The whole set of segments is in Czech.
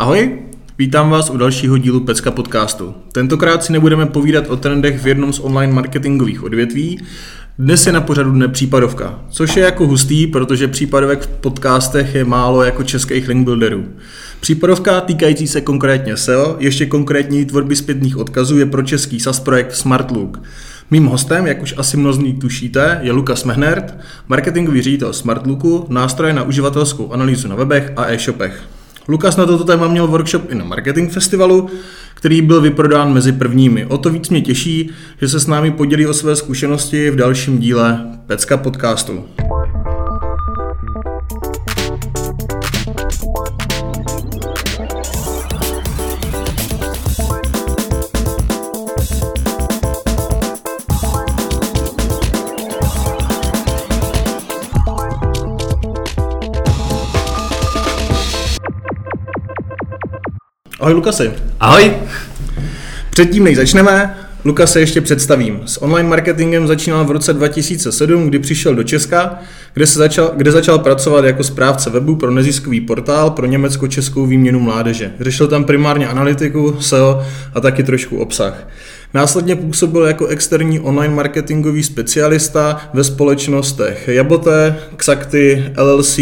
Ahoj, vítám vás u dalšího dílu Pecka podcastu. Tentokrát si nebudeme povídat o trendech v jednom z online marketingových odvětví, dnes je na pořadu dne případovka, což je jako hustý, protože případovek v podcastech je málo jako českých link builderů. Případovka týkající se konkrétně SEO, ještě konkrétní tvorby zpětných odkazů je pro český SaaS projekt SmartLook. Mým hostem, jak už asi mnozí tušíte, je Lukas Mehnert, marketingový ředitel SmartLooku, nástroje na uživatelskou analýzu na webech a e-shopech. Lukas na toto téma měl workshop i na Marketing Festivalu, který byl vyprodán mezi prvními. O to víc mě těší, že se s námi podělí o své zkušenosti v dalším díle Pecka podcastu. Ahoj Lukasi. Ahoj. Předtím, než začneme, Lukas se ještě představím. S online marketingem začínal v roce 2007, kdy přišel do Česka, kde, se začal, kde začal pracovat jako správce webu pro neziskový portál pro německo-českou výměnu mládeže. Řešil tam primárně analytiku, SEO a taky trošku obsah. Následně působil jako externí online marketingový specialista ve společnostech Jabote, Xacty, LLC,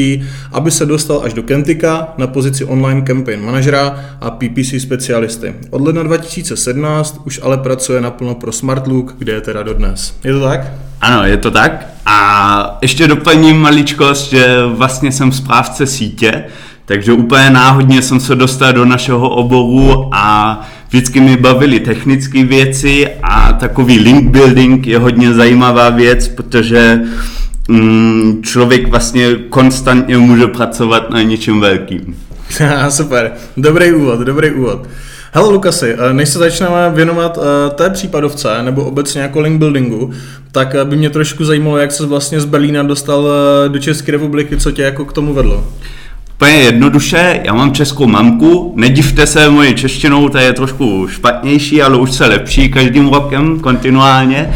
aby se dostal až do Kentika na pozici online campaign manažera a PPC specialisty. Od ledna 2017 už ale pracuje naplno pro Smartlook, kde je teda dodnes. Je to tak? Ano, je to tak. A ještě doplním maličkost, že vlastně jsem správce sítě, takže úplně náhodně jsem se dostal do našeho oboru a vždycky mi bavily technické věci a takový link building je hodně zajímavá věc, protože mm, člověk vlastně konstantně může pracovat na něčem velkým. Super, dobrý úvod, dobrý úvod. Hele Lukasi, eh, než se začneme věnovat eh, té případovce nebo obecně jako link buildingu, tak eh, by mě trošku zajímalo, jak se vlastně z Berlína dostal do České republiky, co tě jako k tomu vedlo. Úplně jednoduše, já mám českou mamku, nedivte se mojí češtinou, ta je trošku špatnější, ale už se lepší každým rokem kontinuálně.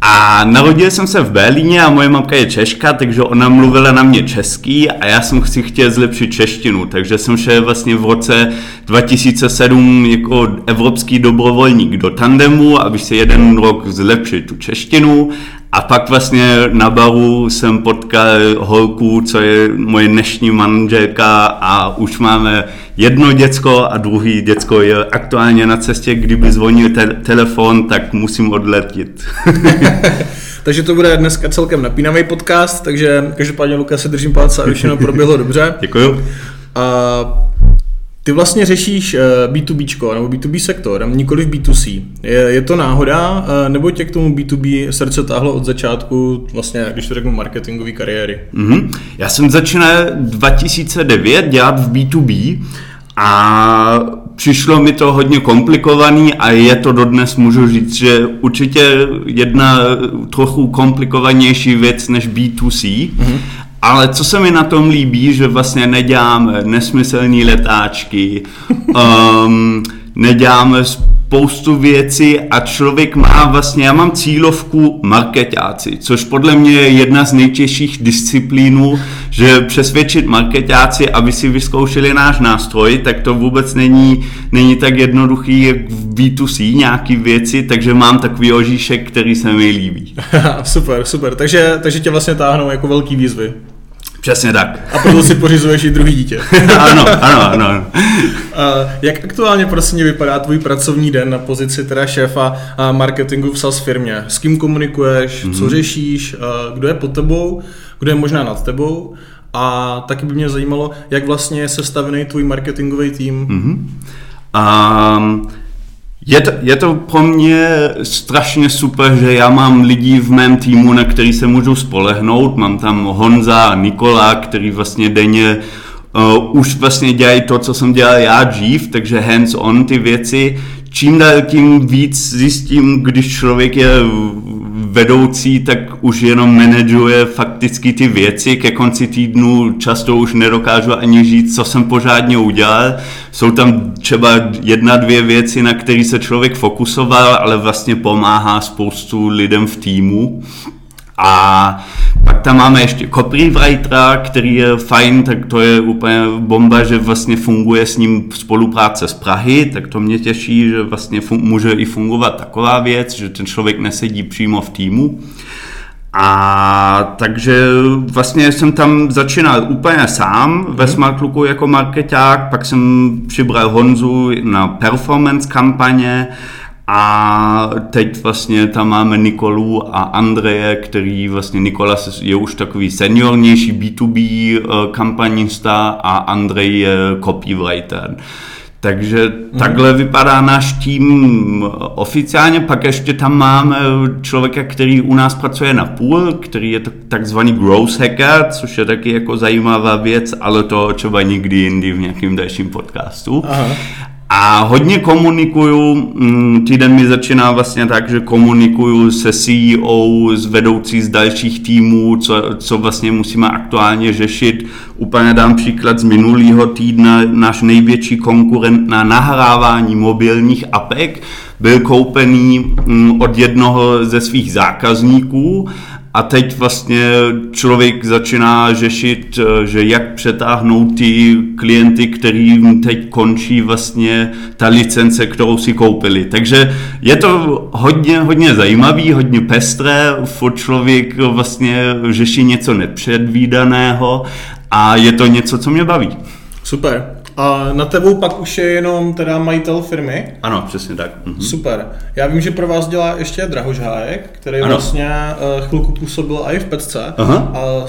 A narodil jsem se v Berlíně a moje mamka je Češka, takže ona mluvila na mě český a já jsem si chtěl zlepšit češtinu, takže jsem šel vlastně v roce 2007 jako evropský dobrovolník do tandemu, aby si jeden rok zlepšil tu češtinu a pak vlastně na baru jsem potkal holku, co je moje dnešní manželka a už máme jedno děcko a druhý děcko je aktuálně na cestě, kdyby zvonil te- telefon, tak musím odletět. takže to bude dneska celkem napínavý podcast, takže každopádně Luka se držím palce, aby všechno proběhlo dobře. Děkuju. A ty vlastně řešíš B2B eh, nebo B2B sektor, nikoli v B2C. Je, je to náhoda, eh, nebo tě k tomu B2B srdce táhlo od začátku, vlastně, když to řeknu, marketingové kariéry? Mm-hmm. Já jsem začínal 2009 dělat v B2B a přišlo mi to hodně komplikovaný a je to dodnes, můžu říct, že určitě jedna trochu komplikovanější věc než B2C. Mm-hmm. Ale co se mi na tom líbí, že vlastně neděláme nesmyslné letáčky, um, neděláme spoustu věcí a člověk má vlastně, já mám cílovku marketáci, což podle mě je jedna z nejtěžších disciplínů, že přesvědčit marketáci, aby si vyzkoušeli náš nástroj, tak to vůbec není, není tak jednoduchý jak v B2C nějaký věci, takže mám takový ožíšek, který se mi líbí. super, super, takže, takže tě vlastně táhnou jako velký výzvy. Přesně tak. A proto si pořizuješ i druhý dítě. ano, ano, ano. ano. Jak aktuálně prosím vypadá tvůj pracovní den na pozici teda šéfa marketingu v SaaS firmě? S kým komunikuješ, mm-hmm. co řešíš, kdo je pod tebou, kdo je možná nad tebou? A taky by mě zajímalo, jak vlastně je sestavený tvůj marketingový tým. Mm-hmm. Um, je to, je to pro mě strašně super, že já mám lidi v mém týmu, na který se můžu spolehnout. Mám tam Honza a Nikola, který vlastně denně uh, už vlastně dělají to, co jsem dělal já dřív, takže hands on ty věci. Čím dál tím víc zjistím, když člověk je vedoucí, tak už jenom manažuje fakticky ty věci. Ke konci týdnu často už nedokážu ani říct, co jsem pořádně udělal. Jsou tam třeba jedna, dvě věci, na které se člověk fokusoval, ale vlastně pomáhá spoustu lidem v týmu. A pak tam máme ještě copywritera, který je fajn, tak to je úplně bomba, že vlastně funguje s ním spolupráce z Prahy, tak to mě těší, že vlastně může i fungovat taková věc, že ten člověk nesedí přímo v týmu. A takže vlastně jsem tam začínal úplně sám ve mhm. Smartlooku jako marketák, pak jsem přibral Honzu na performance kampaně a teď vlastně tam máme Nikolu a Andreje, který vlastně Nikola je už takový seniornější B2B eh, kampaněsta a Andrej je copywriter. Takže hmm. takhle vypadá náš tým oficiálně, pak ještě tam máme člověka, který u nás pracuje na půl, který je takzvaný growth hacker, což je taky jako zajímavá věc, ale to třeba nikdy jindy v nějakém dalším podcastu. Aha. A hodně komunikuju, mm, týden mi začíná vlastně tak, že komunikuju se CEO, s vedoucí z dalších týmů, co, co vlastně musíme aktuálně řešit. Úplně dám příklad z minulého týdna, náš největší konkurent na nahrávání mobilních apek byl koupený mm, od jednoho ze svých zákazníků a teď vlastně člověk začíná řešit, eh, že jak přetáhnout ty klienty, kterým teď končí vlastně ta licence, kterou si koupili. Takže je to hodně, hodně zajímavý, hodně pestré, furt člověk vlastně řeší něco nepředvídaného a je to něco, co mě baví. Super. A na tebou pak už je jenom teda majitel firmy? Ano, přesně tak. Mhm. Super. Já vím, že pro vás dělá ještě Drahoš Hájek, který ano. vlastně uh, chvilku působil i v Petce. Aha. A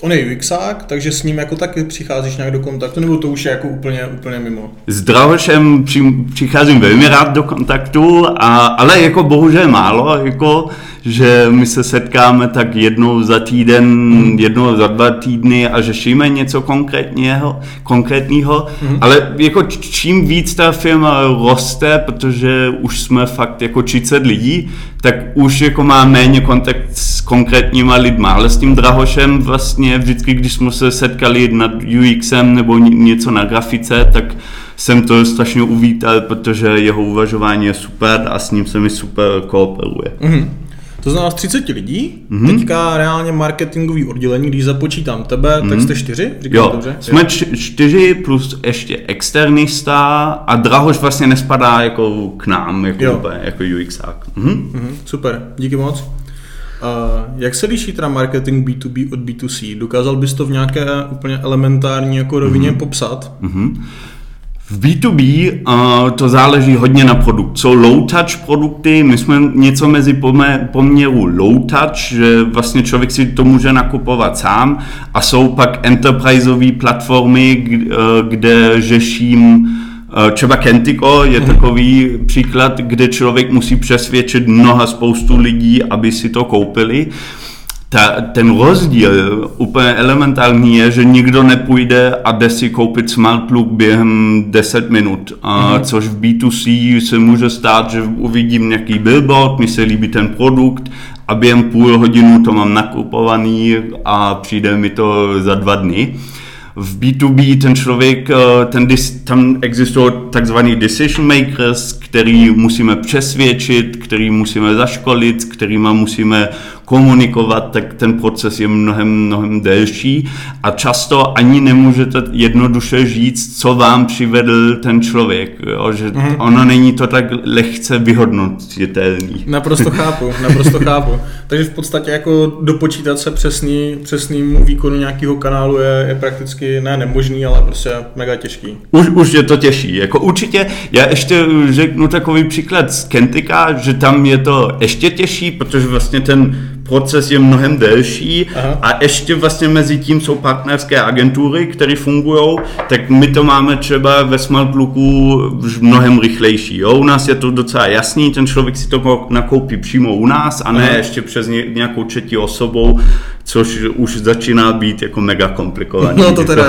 On je UXák, takže s ním jako taky přicházíš nějak do kontaktu, nebo to už je jako úplně, úplně mimo? S Drahošem při, přicházím velmi rád do kontaktu, a, ale jako bohužel málo, jako že my se setkáme tak jednou za týden, hmm. jednou za dva týdny a řešíme něco konkrétního, konkrétního, hmm. ale jako čím víc ta firma roste, protože už jsme fakt jako 30 lidí, tak už jako má méně kontakt s konkrétníma lidma, ale s tím Drahošem vlastně vždycky, když jsme se setkali nad UXem nebo něco na grafice, tak jsem to strašně uvítal, protože jeho uvažování je super a s ním se mi super kooperuje. Mm-hmm. To znamená z 30 lidí, mm-hmm. teďka reálně marketingový oddělení, když započítám tebe, mm-hmm. tak mhm. jste čtyři? Říkám jo, dobře? jsme jo. čtyři plus ještě externista a Drahoš vlastně nespadá jako k nám, jako, jo. úplně, jako UXák. Mm-hmm. Mm-hmm. Super, díky moc. Uh, jak se liší teda marketing B2B od B2C? Dokázal bys to v nějaké úplně elementární jako rovině mm-hmm. popsat? Mm-hmm. V B2B uh, to záleží hodně na produkt. Jsou low-touch produkty, my jsme něco mezi poměru low-touch, že vlastně člověk si to může nakupovat sám a jsou pak enterpriseové platformy, kde řeším Třeba Kentico je mhm. takový příklad, kde člověk musí přesvědčit mnoha spoustu lidí, aby si to koupili ta, ten rozdíl úplně elementární je, že nikdo nepůjde a jde si koupit smart look během 10 minut, a mm-hmm. což v B2C se může stát, že uvidím nějaký billboard, mi se líbí ten produkt a během půl hodinu to mám nakupovaný a přijde mi to za dva dny v B2B ten člověk, eh, ten, tam existují takzvaný decision makers, který musíme přesvědčit, který musíme zaškolit, kterýma musíme komunikovat, tak ten proces je mnohem, mnohem delší a často ani nemůžete jednoduše říct, co vám přivedl ten člověk, jo? že mm-hmm. ono není to tak lehce vyhodnotitelný. Naprosto chápu, naprosto chápu. Takže v podstatě jako dopočítat se přesný, přesným výkonu nějakého kanálu je, je prakticky ne nemožný, ale prostě mega těžký. Už, už je to těžší. Jako určitě, já ještě řeknu takový příklad z Kentika, že tam je to ještě těžší, protože vlastně ten proces je mnohem delší Aha. a ještě vlastně mezi tím jsou partnerské agentury, které fungují, tak my to máme třeba ve Smartlooku mnohem rychlejší. Jo? U nás je to docela jasný, ten člověk si to nakoupí přímo u nás a ne Aha. ještě přes nějakou třetí osobou, což už začíná být jako mega komplikovaný. No to teda,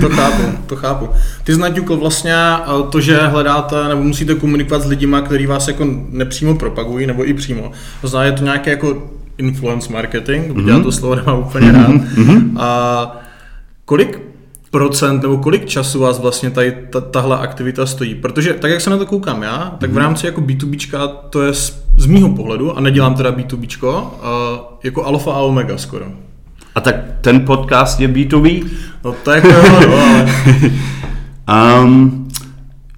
to chápu, to chápu. Ty znaťukl vlastně eh, to, že hledáte nebo musíte komunikovat s lidmi, kteří vás jako nepřímo propagují, nebo i přímo. Znamená, je to nějaké jako influence marketing, mm-hmm. já to slovo nemám úplně rád. Mm-hmm. A kolik procent nebo kolik času vás vlastně tady ta, tahle aktivita stojí? Protože tak, jak se na to koukám já, tak v mhm. rámci jako B2B to je z, z mýho pohledu, a nedělám teda B2B, uh, jako alfa a omega skoro. A tak ten podcast je B2B? No to jako jo, no, ale... um,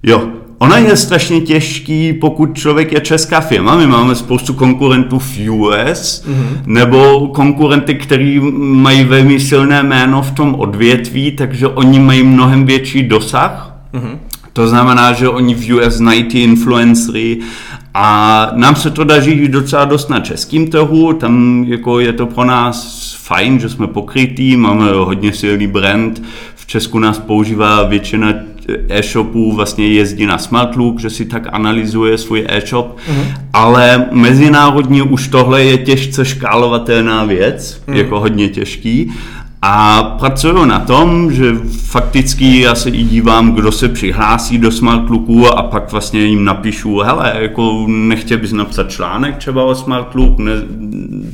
jo, Ono je strašně těžký, pokud člověk je česká firma. My máme spoustu konkurentů v US, mm-hmm. nebo konkurenty, kteří mají velmi silné jméno v tom odvětví, takže oni mají mnohem větší dosah. Mm-hmm. To znamená, že oni v US znají ty influencery a nám se to daří docela dost na českým trhu, tam jako je to pro nás fajn, že jsme pokrytí, máme hodně silný brand, v Česku nás používá většina e-shopů vlastně jezdí na Smartlook, že si tak analyzuje svůj e-shop, mm-hmm. ale mezinárodně už tohle je těžce škálovatelná věc, mm-hmm. jako hodně těžký a pracuju na tom, že fakticky já se i dívám, kdo se přihlásí do Smartlooku a pak vlastně jim napíšu, hele, jako nechtěl bys napsat článek třeba o Smartlook, ne,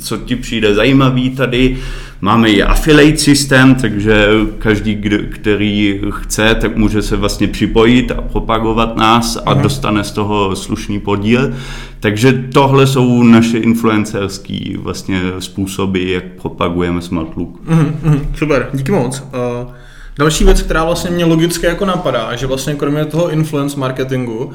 co ti přijde zajímavý tady. Máme i affiliate systém, takže každý, který chce, tak může se vlastně připojit a propagovat nás a Aha. dostane z toho slušný podíl. Takže tohle jsou naše influencerské vlastně způsoby, jak propagujeme Smart Look. Mm-hmm, super, díky moc. Uh, další věc, která vlastně mě logicky jako napadá, že vlastně kromě toho influence marketingu uh,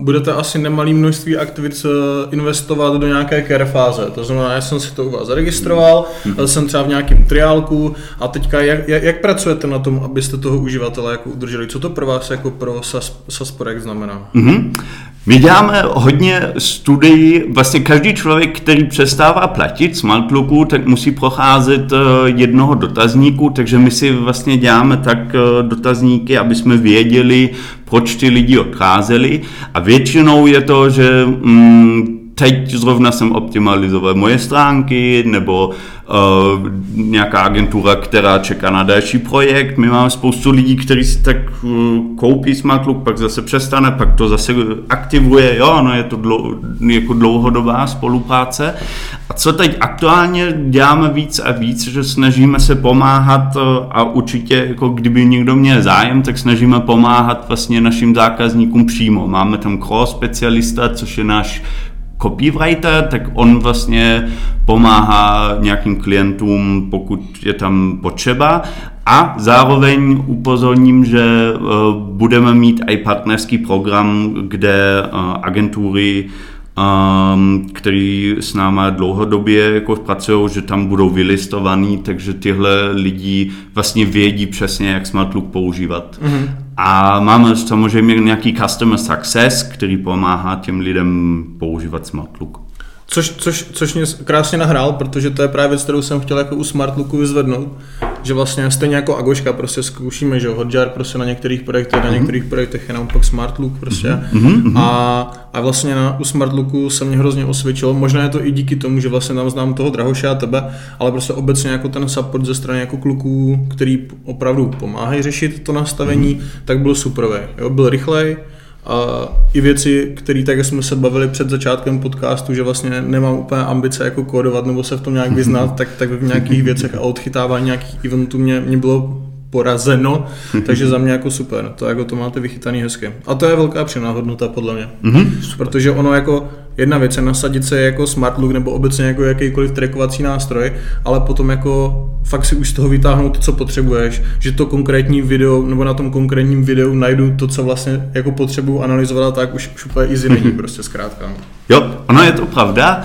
budete asi nemalý množství aktivit investovat do nějaké care fáze. To znamená, já jsem si to u vás zaregistroval, mm-hmm. jsem třeba v nějakém triálku a teďka jak, jak, jak pracujete na tom, abyste toho uživatele jako udrželi? Co to pro vás jako pro SAS, SAS projekt znamená? Mm-hmm. My děláme hodně studií, vlastně každý člověk, který přestává platit Smartlooku, tak musí procházet eh, jednoho dotazníku, takže my si vlastně děláme tak eh, dotazníky, aby jsme věděli, proč ty lidi odcházeli. A většinou je to, že mm, teď zrovna jsem optimalizoval moje stránky, nebo uh, nějaká agentura, která čeká na další projekt. My máme spoustu lidí, kteří si tak uh, koupí Smartlook, pak zase přestane, pak to zase aktivuje, jo, no je to dlou, jako dlouhodobá spolupráce. A co teď aktuálně děláme víc a víc, že snažíme se pomáhat uh, a určitě, jako kdyby někdo měl zájem, tak snažíme pomáhat vlastně našim zákazníkům přímo. Máme tam cross specialista, což je náš copywriter, tak on vlastně pomáhá nějakým klientům, pokud je tam potřeba. A zároveň upozorním, že eh, budeme mít i partnerský program, kde eh, agentury um, který s náma dlouhodobě jako pracují, že tam budou vylistovaný, takže tyhle lidi vlastně vědí přesně, jak Smartlook používat. Mm-hmm. A máme samozřejmě nějaký customer success, který pomáhá těm lidem používat Smartlook. Což, což, což mě krásně nahrál, protože to je právě věc, kterou jsem chtěl jako u Smartlooku vyzvednout, že vlastně stejně jako Agoška prostě zkoušíme, že Hotjar prostě na některých projektech, na mhm. některých projektech je naopak Smartlook prostě mm-hmm. a, a vlastně na, u Smartlooku se mě hrozně osvědčilo, možná je to i díky tomu, že vlastně tam znám toho Drahoše a tebe, ale prostě obecně jako ten support ze strany jako kluků, který opravdu pomáhají řešit to nastavení, mm-hmm. tak byl superový, jo, byl rychlej, a i věci, které tak jsme se bavili před začátkem podcastu, že vlastně nemám úplně ambice jako kódovat nebo se v tom nějak vyznat, tak, tak v nějakých věcech a odchytávání nějakých eventů mě, mě bylo porazeno, takže za mě jako super, to jako to máte vychytaný hezky. A to je velká přináhodnota podle mě, mm-hmm. protože ono jako jedna věc je nasadit se jako smart look nebo obecně jako jakýkoliv trackovací nástroj, ale potom jako fakt si už z toho vytáhnout to, co potřebuješ, že to konkrétní video nebo na tom konkrétním videu najdu to, co vlastně jako potřebuju analyzovat, tak už, už úplně easy není prostě zkrátka. Jo, ono je to pravda.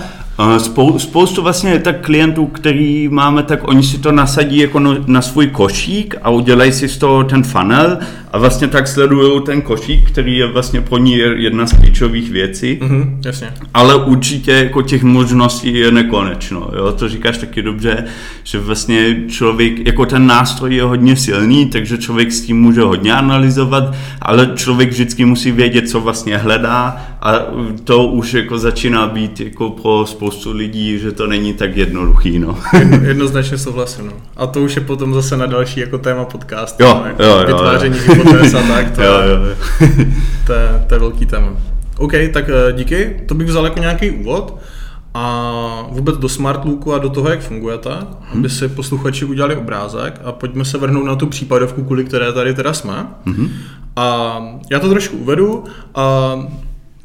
Spou, spoustu vlastně tak klientů, který máme, tak oni si to nasadí jako no, na svůj košík a udělají si z toho ten funnel a vlastně tak sledují ten košík, který je vlastně pro ní jedna z klíčových věcí. Mm-hmm, jasně. Ale určitě jako těch možností je nekonečno. Jo? To říkáš taky dobře, že vlastně člověk, jako ten nástroj je hodně silný, takže člověk s tím může hodně analyzovat, ale člověk vždycky musí vědět, co vlastně hledá a to už jako začíná být jako pro spoustu lidí, že to není tak jednoduchý. No. Jedno, jednoznačně souhlasím. No. A to už je potom zase na další jako téma podcastu. Jo, no, jako jo, jo, vytváření jo hypotéz a tak, to, jo, jo, to, je, to je velký téma. OK, tak eh, díky, to bych vzal jako nějaký úvod a vůbec do Smartlooku a do toho, jak fungujete, hmm. aby si posluchači udělali obrázek a pojďme se vrhnout na tu případovku, kvůli které tady teda jsme. Hmm. A já to trošku uvedu. A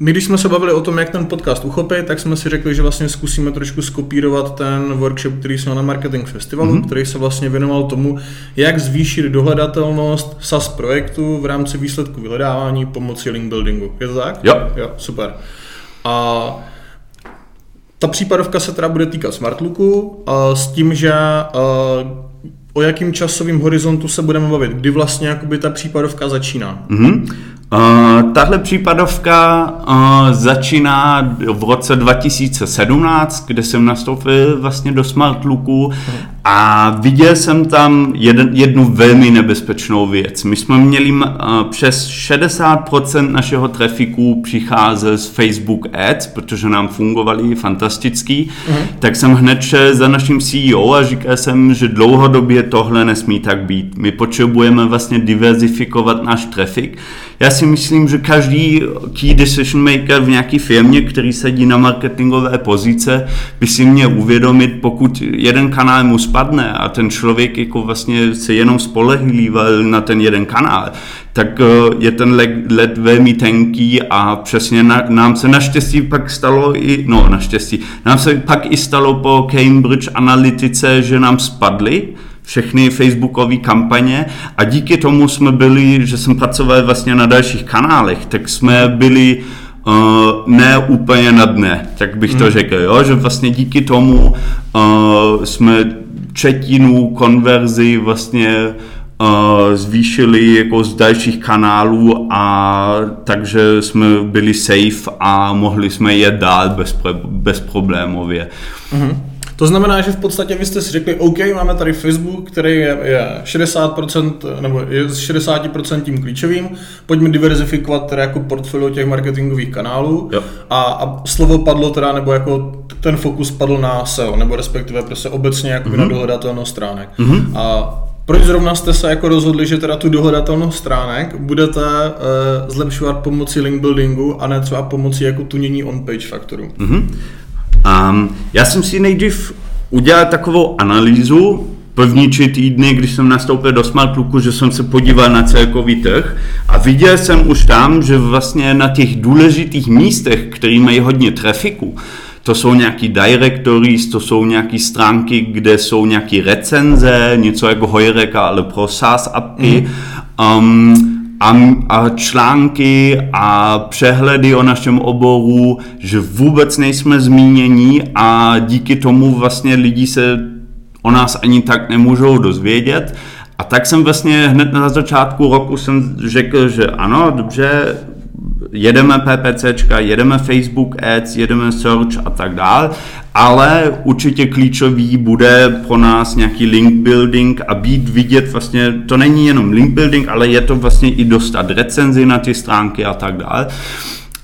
my když jsme se bavili o tom, jak ten podcast uchopit, tak jsme si řekli, že vlastně zkusíme trošku skopírovat ten workshop, který jsme na Marketing Festivalu, mm-hmm. který se vlastně věnoval tomu, jak zvýšit dohledatelnost SaaS projektu v rámci výsledku vyhledávání pomocí link buildingu. Je to tak? Jo. Jo, super. A ta případovka se teda bude týkat Smartlooku a s tím, že o jakým časovým horizontu se budeme bavit, kdy vlastně jakoby ta případovka začíná. Mm-hmm. Uh, tahle případovka uh, začíná v roce 2017, kde jsem nastoupil vlastně do Smart Looku a viděl jsem tam jeden, jednu velmi nebezpečnou věc. My jsme měli uh, přes 60% našeho trafiku přicházet z Facebook Ads, protože nám fungovali fantasticky, uh-huh. tak jsem hned šel za naším CEO a říkal jsem, že dlouhodobě tohle nesmí tak být. My potřebujeme vlastně diverzifikovat náš trafik. Já si myslím, že každý key decision maker v nějaké firmě, který sedí na marketingové pozice, by si měl uvědomit, pokud jeden kanál mu spadne a ten člověk jako vlastně se jenom spolehlíval na ten jeden kanál, tak eh, je ten led velmi tenký a přesně na, nám se naštěstí pak stalo i, no naštěstí, nám se pak i stalo po Cambridge analytice, že nám spadly všechny facebookové kampaně a díky tomu jsme byli, že jsem pracoval vlastně na dalších kanálech, tak jsme byli uh, ne úplně na dne, tak bych to hmm. řekl, jo? že vlastně díky tomu uh, jsme třetinu konverzi vlastně uh, zvýšili jako z dalších kanálů a takže jsme byli safe a mohli jsme jet dál bez, bezproblémově. Mm-hmm. To znamená, že v podstatě vy jste si řekli, OK, máme tady Facebook, který je, je 60%, nebo je s 60% tím klíčovým, pojďme diverzifikovat teda jako portfolio těch marketingových kanálů jo. a, a, slovo padlo teda, nebo jako ten fokus padl na SEO, nebo respektive prostě obecně jako mm-hmm. na dohledatelnost stránek. Mm-hmm. A proč zrovna jste se jako rozhodli, že teda tu dohledatelnost stránek budete uh, zlepšovat pomocí link buildingu a ne třeba pomocí jako tunění on-page faktoru? Mm-hmm. Um, já jsem si nejdřív udělal takovou analýzu, první tři týdny, když jsem nastoupil do Smartlooku, že jsem se podíval na celkový trh a viděl jsem už tam, že vlastně na těch důležitých místech, které mají hodně trafiku, to jsou nějaký directories, to jsou nějaké stránky, kde jsou nějaké recenze, něco jako Hojreka, ale pro SaaS appy. Mm. Um, a, a články a přehledy o našem oboru, že vůbec nejsme zmíněni a díky tomu vlastně lidi se o nás ani tak nemůžou dozvědět. A tak jsem vlastně hned na začátku roku jsem řekl, že ano, dobře, jedeme PPCčka, jedeme Facebook Ads, jedeme Search a tak dále, ale určitě klíčový bude pro nás nějaký link building a být vidět vlastně, to není jenom link building, ale je to vlastně i dostat recenzi na ty stránky a tak dále.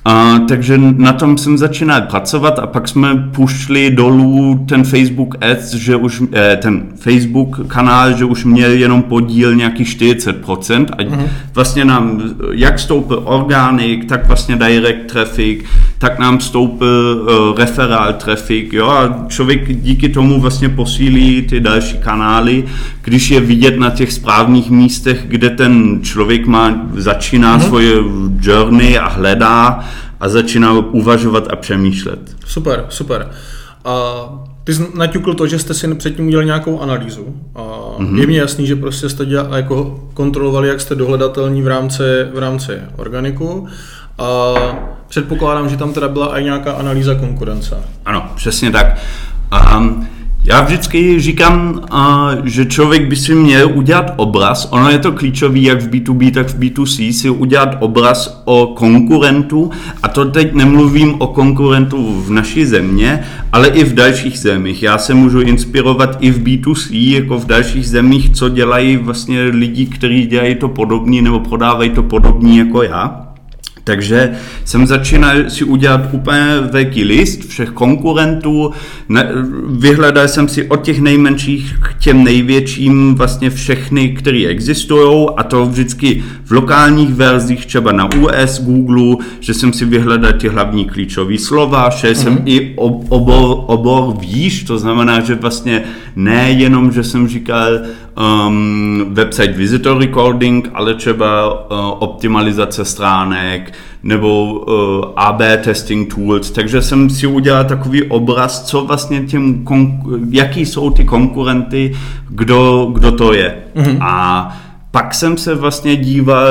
A, takže na tom jsem začínal pracovat a pak jsme pušli dolů ten Facebook Ads, že už eh, ten Facebook kanál, že už měl jenom podíl nějaký 40% a mm-hmm. vlastně nám jak stoupil organik, tak vlastně direct traffic, tak nám stoupil uh, referál traffic, jo, a člověk díky tomu vlastně posílí ty další kanály, když je vidět na těch správných místech, kde ten člověk má, začíná mm-hmm. svoje journey a hledá a začíná uvažovat a přemýšlet. Super, super. A ty jsi naťukl to, že jste si předtím udělali nějakou analýzu. A mm-hmm. Je mi jasný, že prostě jste dělali, jako kontrolovali, jak jste dohledatelní v rámci, v rámci organiku. A předpokládám, že tam teda byla i nějaká analýza konkurence. Ano, přesně tak. Um, já vždycky říkám, že člověk by si měl udělat obraz, ono je to klíčový jak v B2B, tak v B2C, si udělat obraz o konkurentu a to teď nemluvím o konkurentu v naší země, ale i v dalších zemích. Já se můžu inspirovat i v B2C, jako v dalších zemích, co dělají vlastně lidi, kteří dělají to podobný nebo prodávají to podobný jako já. Takže jsem začínal si udělat úplně velký list všech konkurentů, ne, vyhledal jsem si od těch nejmenších k těm největším vlastně všechny, které existují a to vždycky v lokálních verzích, třeba na US, Google, že jsem si vyhledal ty hlavní klíčové slova, šel mm-hmm. jsem mhm. i obor, obor výš, to znamená, že vlastně nejenom, že jsem říkal, um, website visitor recording, ale třeba uh, optimalizace stránek nebo uh, AB testing tools. Takže jsem si udělal takový obraz, co vlastně těm, jaký jsou ty konkurenty, kdo, kdo to je. Mm-hmm. A pak jsem se vlastně díval,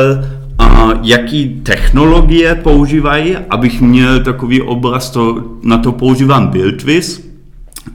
a jaký technologie používají, abych měl takový obraz, to, na to používám BuildWiz,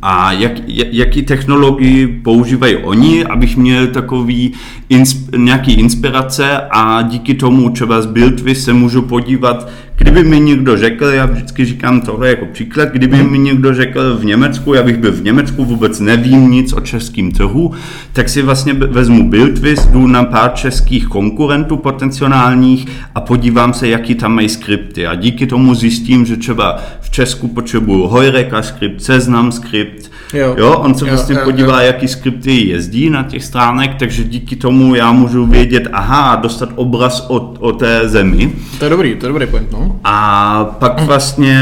a jak, jaký technologii používají oni, abych měl takový insp, nějaký inspirace a díky tomu třeba z BuildWiz se můžu podívat, Kdyby mi někdo řekl, já vždycky říkám tohle jako příklad, kdyby mi někdo řekl v Německu, já bych byl v Německu, vůbec nevím nic o českém trhu, tak si vlastně vezmu BuildWiz, jdu na pár českých konkurentů potenciálních a podívám se, jaký tam mají skripty. A díky tomu zjistím, že třeba v Česku potřebuju Hojreka skript, Seznam skript, jo. jo on se jo, vlastně jo, podívá, jo. jaký skripty jezdí na těch stránek, takže díky tomu já můžu vědět, aha, dostat obraz o, o té zemi. To je dobrý, to je dobrý point, no. A pak vlastně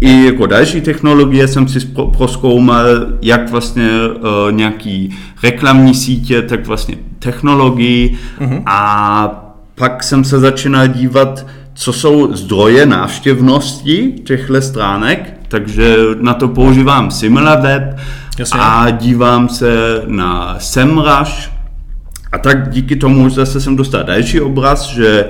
i jako další technologie jsem si proskoumal, jak vlastně uh, nějaký reklamní sítě, tak vlastně technologii uh-huh. a pak jsem se začínal dívat, co jsou zdroje návštěvnosti těchto stránek, takže na to používám SimilarWeb Jasně. a dívám se na SEMrush, a tak díky tomu zase jsem dostal další obraz, že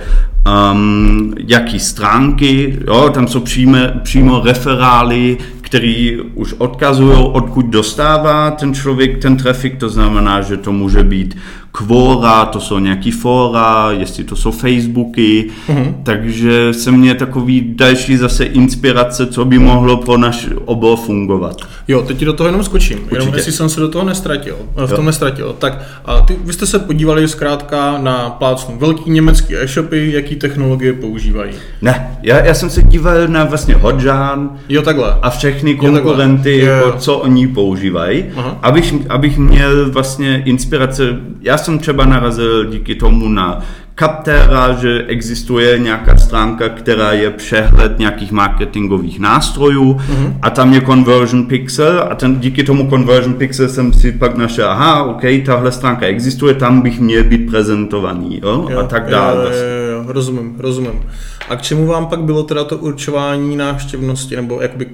um, jaký stránky, jo, tam jsou přímo, přímo referály, které už odkazují, odkud dostává ten člověk ten trafik, to znamená, že to může být kvóra, to jsou nějaký fóra, jestli to jsou Facebooky, mm-hmm. takže se mě takový další zase inspirace, co by mohlo pro náš obor fungovat. Jo, teď ti do toho jenom skočím, Určitě. jenom jestli jsem se do toho nestratil, v tom jo. nestratil. Tak a ty, vy jste se podívali zkrátka na plácnu velký německý e-shopy, jaký technologie používají? Ne, já, já jsem se díval na vlastně Hotjar jo, takhle. a všechny konkurenty, jo, takhle. co oni používají, abych, abych měl vlastně inspirace, já jsem třeba narazil díky tomu na Captera, že existuje nějaká stránka, která je přehled nějakých marketingových nástrojů mm-hmm. a tam je Conversion Pixel a ten, díky tomu Conversion Pixel jsem si pak našel, aha, ok, tahle stránka existuje, tam bych měl být prezentovaný jo? Jo, a tak dále. Jo, vlastně. jo, jo, rozumím, rozumím. A k čemu vám pak bylo teda to určování návštěvnosti nebo jakoby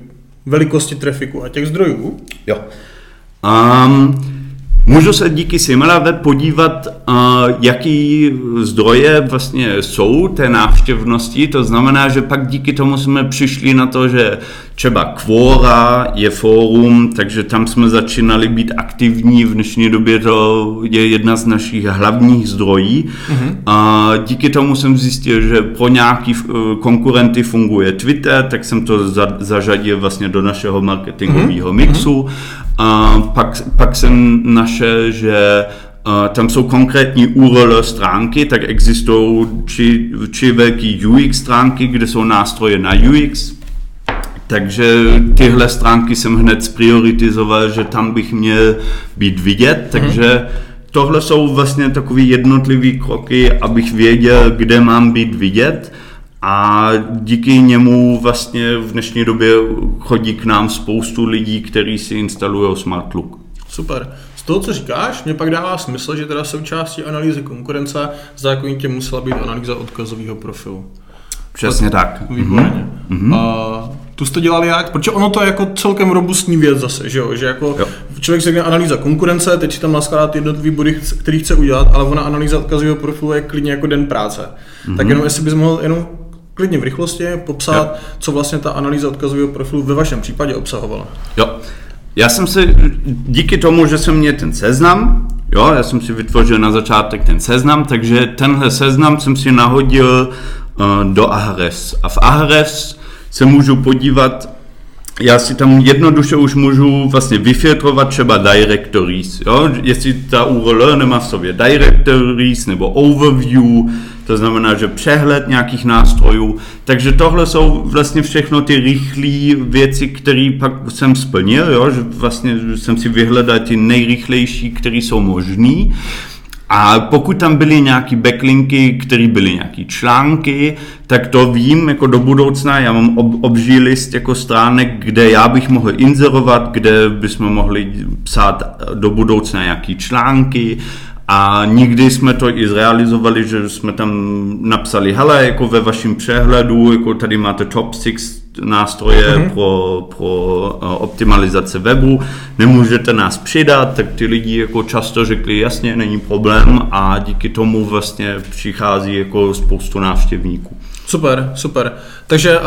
velikosti trafiku a těch zdrojů? Jo. Um, Můžu se díky SimilarWeb podívat, jaký zdroje vlastně jsou té návštěvnosti, to znamená, že pak díky tomu jsme přišli na to, že třeba Quora je fórum, takže tam jsme začínali být aktivní, v dnešní době to je jedna z našich hlavních zdrojí. Mm-hmm. A díky tomu jsem zjistil, že pro nějaký eh, konkurenty funguje Twitter, tak jsem to za, zařadil vlastně do našeho marketingového mm-hmm. mixu. A pak, pak jsem našel, že Uh, tam jsou konkrétní URL stránky, tak existují či, či velký UX stránky, kde jsou nástroje na UX, takže tyhle stránky jsem hned zprioritizoval, že tam bych měl být vidět, takže tohle jsou vlastně takové jednotlivé kroky, abych věděl, kde mám být vidět a díky němu vlastně v dnešní době chodí k nám spoustu lidí, kteří si instalují Smart Look. Super. Z toho, co říkáš, mě pak dává smysl, že teda součástí analýzy konkurence zákonitě musela být analýza odkazového profilu. Přesně tak. Výborně. Mm-hmm. A tu jste dělali jak? Protože ono to je jako celkem robustní věc zase, že jo? Že jako jo. člověk se analýza konkurence, teď si tam naskladá ty jednotlivé body, který chce udělat, ale ona analýza odkazového profilu je klidně jako den práce. Mm-hmm. Tak jenom jestli bys mohl jenom klidně v rychlosti popsat, jo. co vlastně ta analýza odkazového profilu ve vašem případě obsahovala. Jo. Já jsem si, díky tomu, že jsem měl ten seznam, jo, já jsem si vytvořil na začátek ten seznam, takže tenhle seznam jsem si nahodil uh, do Ahrefs. A v Ahrefs se můžu podívat, já si tam jednoduše už můžu vlastně vyfiltrovat třeba directories, jo? jestli ta URL nemá v sobě directories nebo overview, to znamená, že přehled nějakých nástrojů. Takže tohle jsou vlastně všechno ty rychlé věci, které pak jsem splnil, jo? že vlastně jsem si vyhledal ty nejrychlejší, které jsou možné. A pokud tam byly nějaké backlinky, které byly nějaké články, tak to vím jako do budoucna. Já mám ob, obří list jako stránek, kde já bych mohl inzerovat, kde bychom mohli psát do budoucna nějaké články A nikdy jsme to i zrealizovali, že jsme tam napsali, hele, jako ve vašem přehledu, jako tady máte top 6 nástroje mm-hmm. pro, pro uh, optimalizace webu, nemůžete nás přidat, tak ty lidi jako často řekli, jasně, není problém a díky tomu vlastně přichází jako spoustu návštěvníků. Super, super. Takže uh,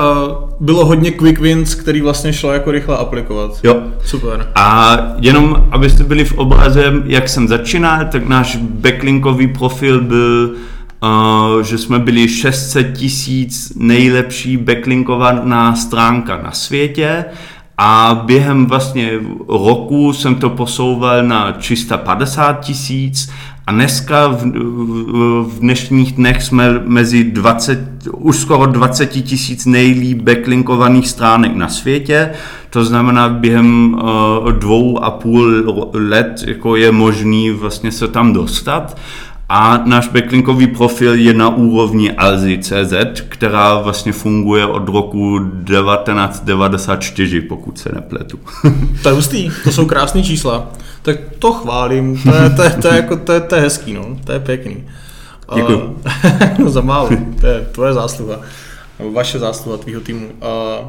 bylo hodně quick wins, který vlastně šlo jako rychle aplikovat. Jo. Super. A jenom, abyste byli v obraze, jak jsem začínal, tak náš backlinkový profil byl Uh, že jsme byli 600 tisíc nejlepší backlinkovaná stránka na světě a během vlastně roku jsem to posouval na 350 tisíc a dneska v, v dnešních dnech jsme mezi 20, už skoro 20 tisíc nejlíp backlinkovaných stránek na světě. To znamená, během uh, dvou a půl let jako je možný vlastně se tam dostat. A náš backlinkový profil je na úrovni Alzy.cz, která vlastně funguje od roku 1994, pokud se nepletu. to je hustý, to jsou krásné čísla. Tak to chválím, to je, to je, to je, jako, to je, to je hezký, no, to je pěkný. Děkuji. Uh, no za málo, to je tvoje zásluha, vaše zásluha tvýho týmu. Uh,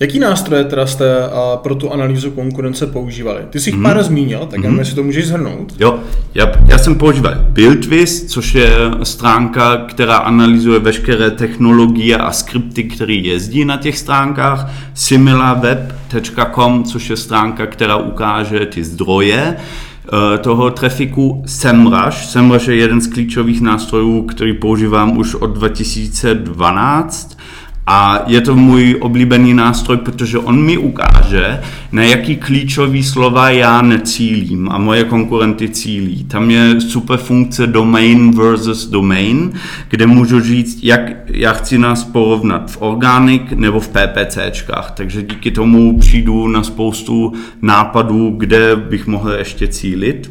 Jaký nástroje teda jste a pro tu analýzu konkurence používali? Ty jsi jich mm. pár zmínil, tak mm. jestli to můžeš zhrnout. Jo, já, já jsem používal BuildWiz, což je stránka, která analyzuje veškeré technologie a skripty, které jezdí na těch stránkách. SimilarWeb.com, což je stránka, která ukáže ty zdroje eh, toho trafiku SEMrush. SEMrush je jeden z klíčových nástrojů, který používám už od 2012 a je to můj oblíbený nástroj, protože on mi ukáže, na jaký klíčový slova já necílím a moje konkurenty cílí. Tam je super funkce domain versus domain, kde můžu říct, jak já chci nás porovnat v Organic nebo v PPCčkách. Takže díky tomu přijdu na spoustu nápadů, kde bych mohl ještě cílit.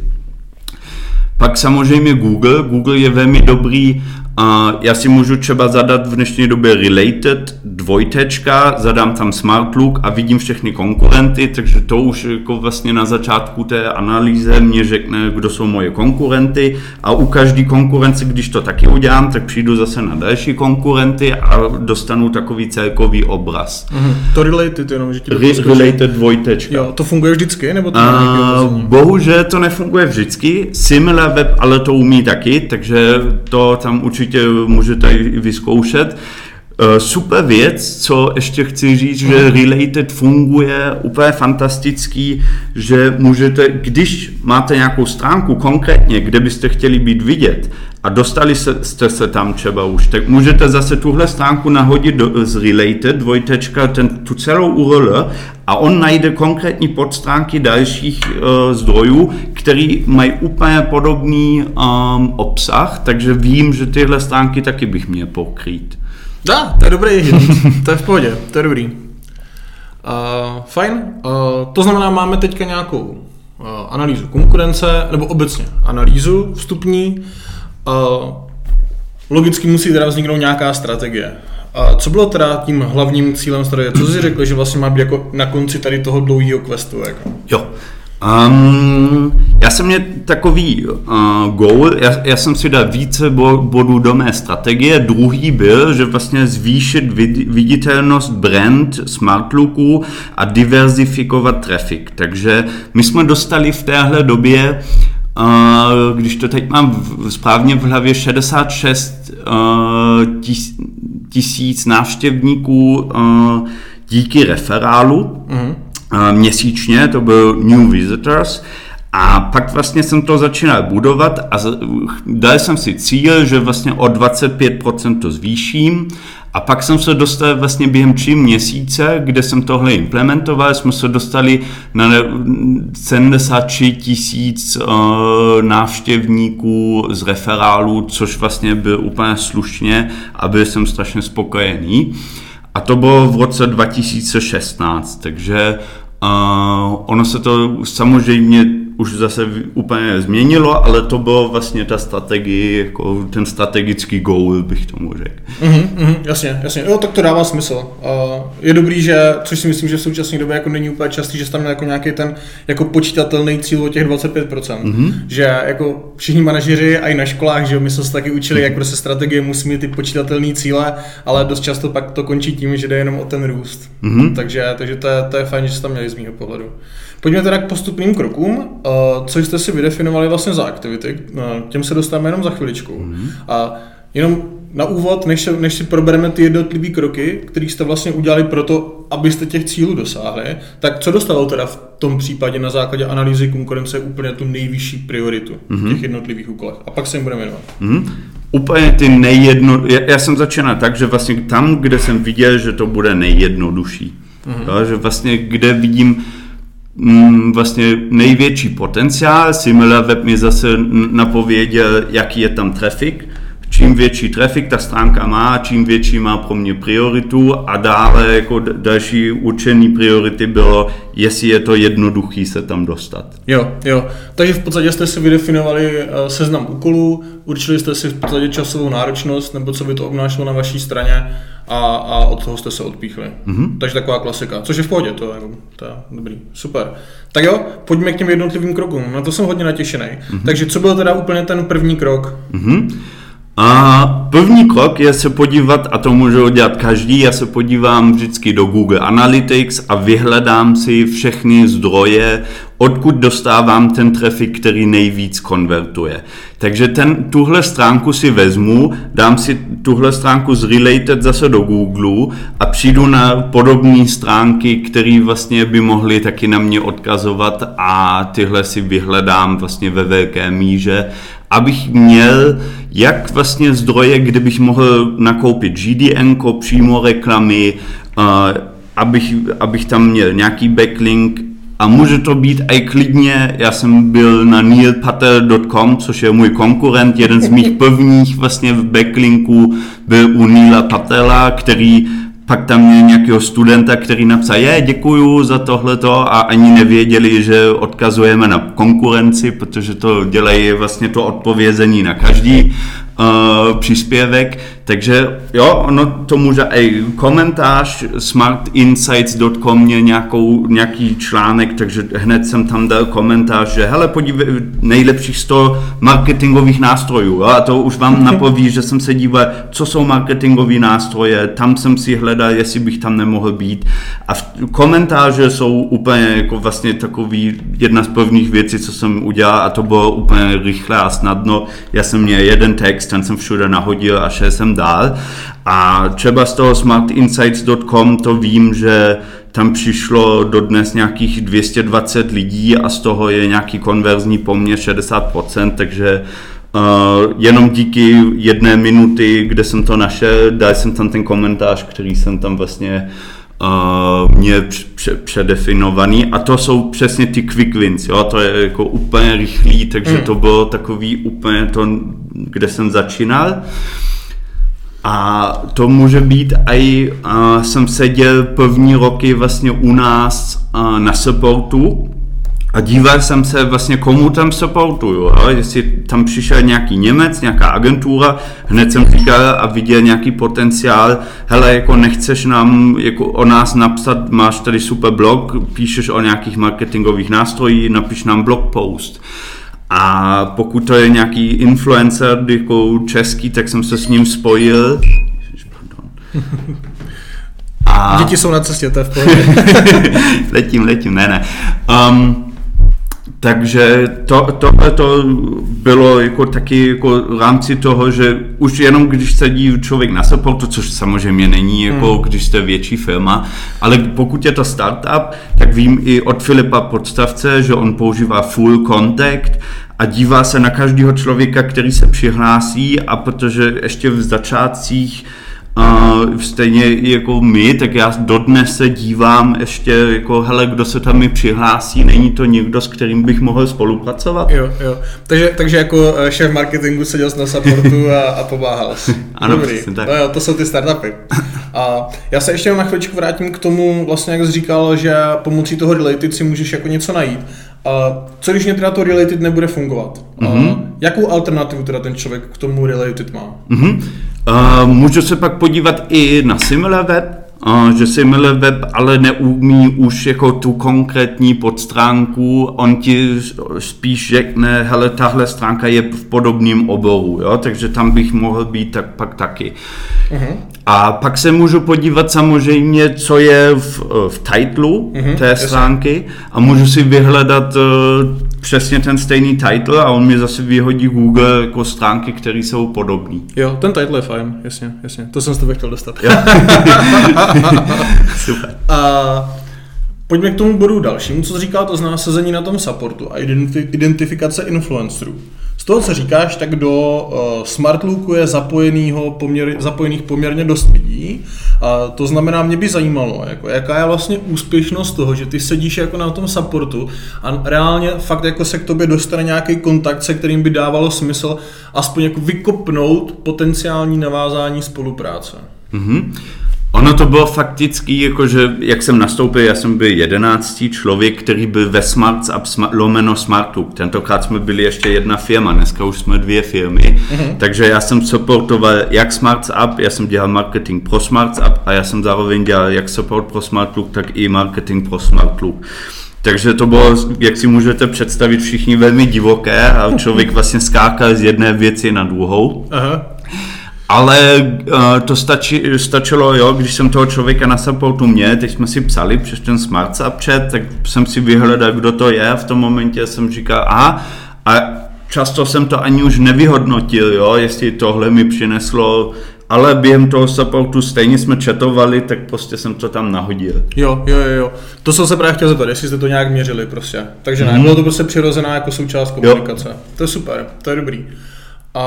Pak samozřejmě Google. Google je velmi dobrý a já si můžu třeba zadat v dnešní době related, dvojtečka, zadám tam smart look a vidím všechny konkurenty, takže to už jako vlastně na začátku té analýze mě řekne, kdo jsou moje konkurenty a u každý konkurence, když to taky udělám, tak přijdu zase na další konkurenty a dostanu takový celkový obraz. Mm-hmm. To related jenom, že ti Re- Related dvojtečka. Jo, to funguje vždycky? Nebo to a, bohužel to nefunguje wždycky, Similar Web ale to umí taky, takže to tam určitě určitě můžete i vyzkoušet. Eh, super věc, co ještě chci říct, že Related funguje úplně fantastický, že můžete, když máte nějakou stránku konkrétně, kde byste chtěli být vidět a dostali jste se tam třeba už, tak můžete zase tuhle stránku nahodit do, z Related, dvojtečka, ten, tu celou URL a on najde konkrétní podstránky dalších uh, zdrojů, který mají úplně podobný um, obsah, takže vím, že tyhle stránky taky bych měl pokrýt. Dá, to je dobrý to je v pohodě, to je dobrý. Uh, fajn, uh, to znamená, máme teďka nějakou uh, analýzu konkurence, nebo obecně analýzu vstupní. Uh, logicky musí teda vzniknout nějaká strategie. A co bylo teda tím hlavním cílem strategie? Co jsi řekl, že vlastně má být jako na konci tady toho dlouhého questu? Jako? Jo, Um, já jsem měl takový uh, goal, já, já jsem si dal více bodů do mé strategie. Druhý byl, že vlastně zvýšit vid, viditelnost brand Smartlooku a diverzifikovat traffic. Takže my jsme dostali v téhle době Uh, když to teď mám v, správně v hlavě, 66 uh, tis, tisíc návštěvníků uh, díky referálu. Mm-hmm měsíčně, to byl New Visitors, a pak vlastně jsem to začínal budovat a dal jsem si cíl, že vlastně o 25% to zvýším a pak jsem se dostal vlastně během tři měsíce, kde jsem tohle implementoval, jsme se dostali na 73 tisíc uh, návštěvníků z referálu, což vlastně byl úplně slušně a byl jsem strašně spokojený. A to bylo v roce 2016, takže Uh, ono se to samozřejmě už zase úplně změnilo, ale to bylo vlastně ta strategie, jako ten strategický goal, bych tomu řekl. Mm-hmm, mm, jasně, jasně. Jo, tak to dává smysl. Uh, je dobrý, že, což si myslím, že v současné době jako není úplně častý, že tam jako nějaký ten jako počítatelný cíl o těch 25%. Mm-hmm. Že jako všichni manažeři a i na školách, že my jsme se taky učili, mm-hmm. jak prostě strategie musí mít ty počítatelné cíle, ale dost často pak to končí tím, že jde jenom o ten růst. Mm-hmm. Takže, takže to, je, to je fajn, že jste tam měli z mého pohledu. Pojďme teda k postupným krokům. Co jste si vydefinovali vlastně za aktivity, těm se dostaneme jenom za chviličku. Mm-hmm. A jenom na úvod, než, se, než si probereme ty jednotlivé kroky, které jste vlastně udělali pro to, abyste těch cílů dosáhli, tak co dostalo teda v tom případě na základě analýzy konkurence úplně tu nejvyšší prioritu mm-hmm. v těch jednotlivých úkolech? A pak se jim budeme věnovat. Mm-hmm. Úplně ty nejjedno... Já, já jsem začínal tak, že vlastně tam, kde jsem viděl, že to bude nejjednodušší. Mm-hmm. Jo, že vlastně kde vidím vlastně největší potenciál, SimilarWeb mi zase napověděl, jaký je tam trafik, čím větší trafik ta stránka má, čím větší má pro mě prioritu a dále jako další určený priority bylo, jestli je to jednoduchý se tam dostat. Jo, jo. Takže v podstatě jste si vydefinovali eh, seznam úkolů, určili jste si v podstatě časovou náročnost, nebo co by to obnášelo na vaší straně a, a od toho jste se odpíchli. Mm-hmm. Takže taková klasika, což je v pohodě, to je, to je dobrý, super. Tak jo, pojďme k těm jednotlivým krokům, na to jsem hodně natěšený. Mm-hmm. Takže co byl teda úplně ten první krok? Mm-hmm. A první krok je se podívat, a to může udělat každý, já se podívám vždycky do Google Analytics a vyhledám si všechny zdroje, odkud dostávám ten trafik, který nejvíc konvertuje. Takže ten, tuhle stránku si vezmu, dám si tuhle stránku z Related zase do Google a přijdu na podobné stránky, které vlastně by mohly taky na mě odkazovat a tyhle si vyhledám vlastně ve velké míře abych měl jak vlastně zdroje, kde bych mohl nakoupit GDN, přímo reklamy, abych, abych tam měl nějaký backlink. A může to být i klidně, já jsem byl na neilpatel.com, což je můj konkurent, jeden z mých prvních vlastně v backlinku byl u Neila Patela, který pak tam měl nějakého studenta, který napsal, je, děkuju za tohleto a ani nevěděli, že odkazujeme na konkurenci, protože to dělají vlastně to odpovězení na každý uh, příspěvek, takže jo, ono to může i komentář, smartinsights.com mě nějakou, nějaký článek, takže hned jsem tam dal komentář, že hele, podívej, nejlepších 100 marketingových nástrojů, jo, a to už vám napoví, že jsem se díval, co jsou marketingové nástroje, tam jsem si hledal, jestli bych tam nemohl být. A v komentáře jsou úplně jako vlastně takový jedna z prvních věcí, co jsem udělal a to bylo úplně rychle a snadno, já jsem měl jeden text, ten jsem všude nahodil a šel jsem dál. A třeba z toho smartinsights.com to vím, že tam přišlo do dnes nějakých 220 lidí a z toho je nějaký konverzní poměr 60%, takže Uh, jenom díky jedné minuty, kde jsem to našel, dal jsem tam ten komentář, který jsem tam vlastně uh, měl předefinovaný a to jsou přesně ty quick wins, jo? to je jako úplně rychlý, takže mm. to bylo takový úplně to, kde jsem začínal. A to může být i, jsem seděl první roky vlastně u nás uh, na supportu a díval jsem se vlastně, komu tam supportuju, jo? jestli tam přišel nějaký Němec, nějaká agentura, hned jsem říkal a viděl nějaký potenciál, hele, jako nechceš nám jako o nás napsat, máš tady super blog, píšeš o nějakých marketingových nástrojích, napiš nám blog post. A pokud to je nějaký influencer jako český, tak jsem se s ním spojil. A... Děti jsou na cestě, to je v pohodě. letím, letím, ne, ne. Um, takže to, tohle to bylo jako taky jako v rámci toho, že už jenom když sedí člověk na supportu, což samozřejmě není jako hmm. když jste větší firma, ale pokud je to startup, tak vím i od Filipa Podstavce, že on používá full contact a dívá se na každého člověka, který se přihlásí a protože ještě v začátcích Uh, stejně jako my, tak já dodnes se dívám ještě jako, hele, kdo se tam mi přihlásí, není to někdo, s kterým bych mohl spolupracovat? Jo, jo. Takže, takže jako eh, šéf marketingu seděl na supportu a, a pomáhal ano, Dobrý. tak. No jo, to jsou ty startupy. A já se ještě na chviličku vrátím k tomu, vlastně jak jsi říkal, že pomocí toho related si můžeš jako něco najít. Uh, co když mě teda to related nebude fungovat? Mm-hmm. Uh, jakou alternativu teda ten člověk k tomu related má? Mm-hmm. Uh, můžu se pak podívat i na SimilarWeb, že SimilarWeb ale neumí už jako tu konkrétní podstránku, on ti spíš řekne, hele, tahle stránka je v podobném oboru, jo? takže tam bych mohl být tak pak taky. Uh-huh. A pak se můžu podívat samozřejmě, co je v, v titlu uh-huh, té stránky a můžu si vyhledat uh, přesně ten stejný title a on mi zase vyhodí Google jako stránky, které jsou podobné. Jo, ten title je fajn, jasně, jasně. To jsem z tebe chtěl dostat. Super. A pojďme k tomu bodu dalšímu, co říká to znásazení na tom supportu a identifikace influencerů. Z toho, co říkáš, tak do uh, Smartlooku je zapojenýho poměr, zapojených poměrně dost lidí. A to znamená, mě by zajímalo, jako, jaká je vlastně úspěšnost toho, že ty sedíš jako na tom supportu a reálně fakt jako se k tobě dostane nějaký kontakt, se kterým by dávalo smysl aspoň jako vykopnout potenciální navázání spolupráce. Mm-hmm. Ono to bylo fakticky, jakože jak jsem nastoupil, já jsem byl jedenáctý člověk, který byl ve Smarts Up lomeno Smartlook. Tentokrát jsme byli ještě jedna firma, dneska už jsme dvě firmy. Mm-hmm. Takže já jsem supportoval jak Smarts Up, já jsem dělal marketing pro Smarts Up a já jsem zároveň dělal jak support pro Smartlook, tak i marketing pro Smartlook. Takže to bylo, jak si můžete představit, všichni velmi divoké a člověk vlastně skákal z jedné věci na druhou. Aha. Ale uh, to stači, stačilo, jo, když jsem toho člověka na supportu mě, teď jsme si psali přes ten smart chat, tak jsem si vyhledal, kdo to je a v tom momentě jsem říkal, aha, a často jsem to ani už nevyhodnotil, jo, jestli tohle mi přineslo, ale během toho supportu stejně jsme chatovali, tak prostě jsem to tam nahodil. Jo, jo, jo, To jsem se právě chtěl zeptat, jestli jste to nějak měřili prostě. Takže ne, hmm. bylo to prostě přirozená jako součást komunikace. Jo. To je super, to je dobrý. A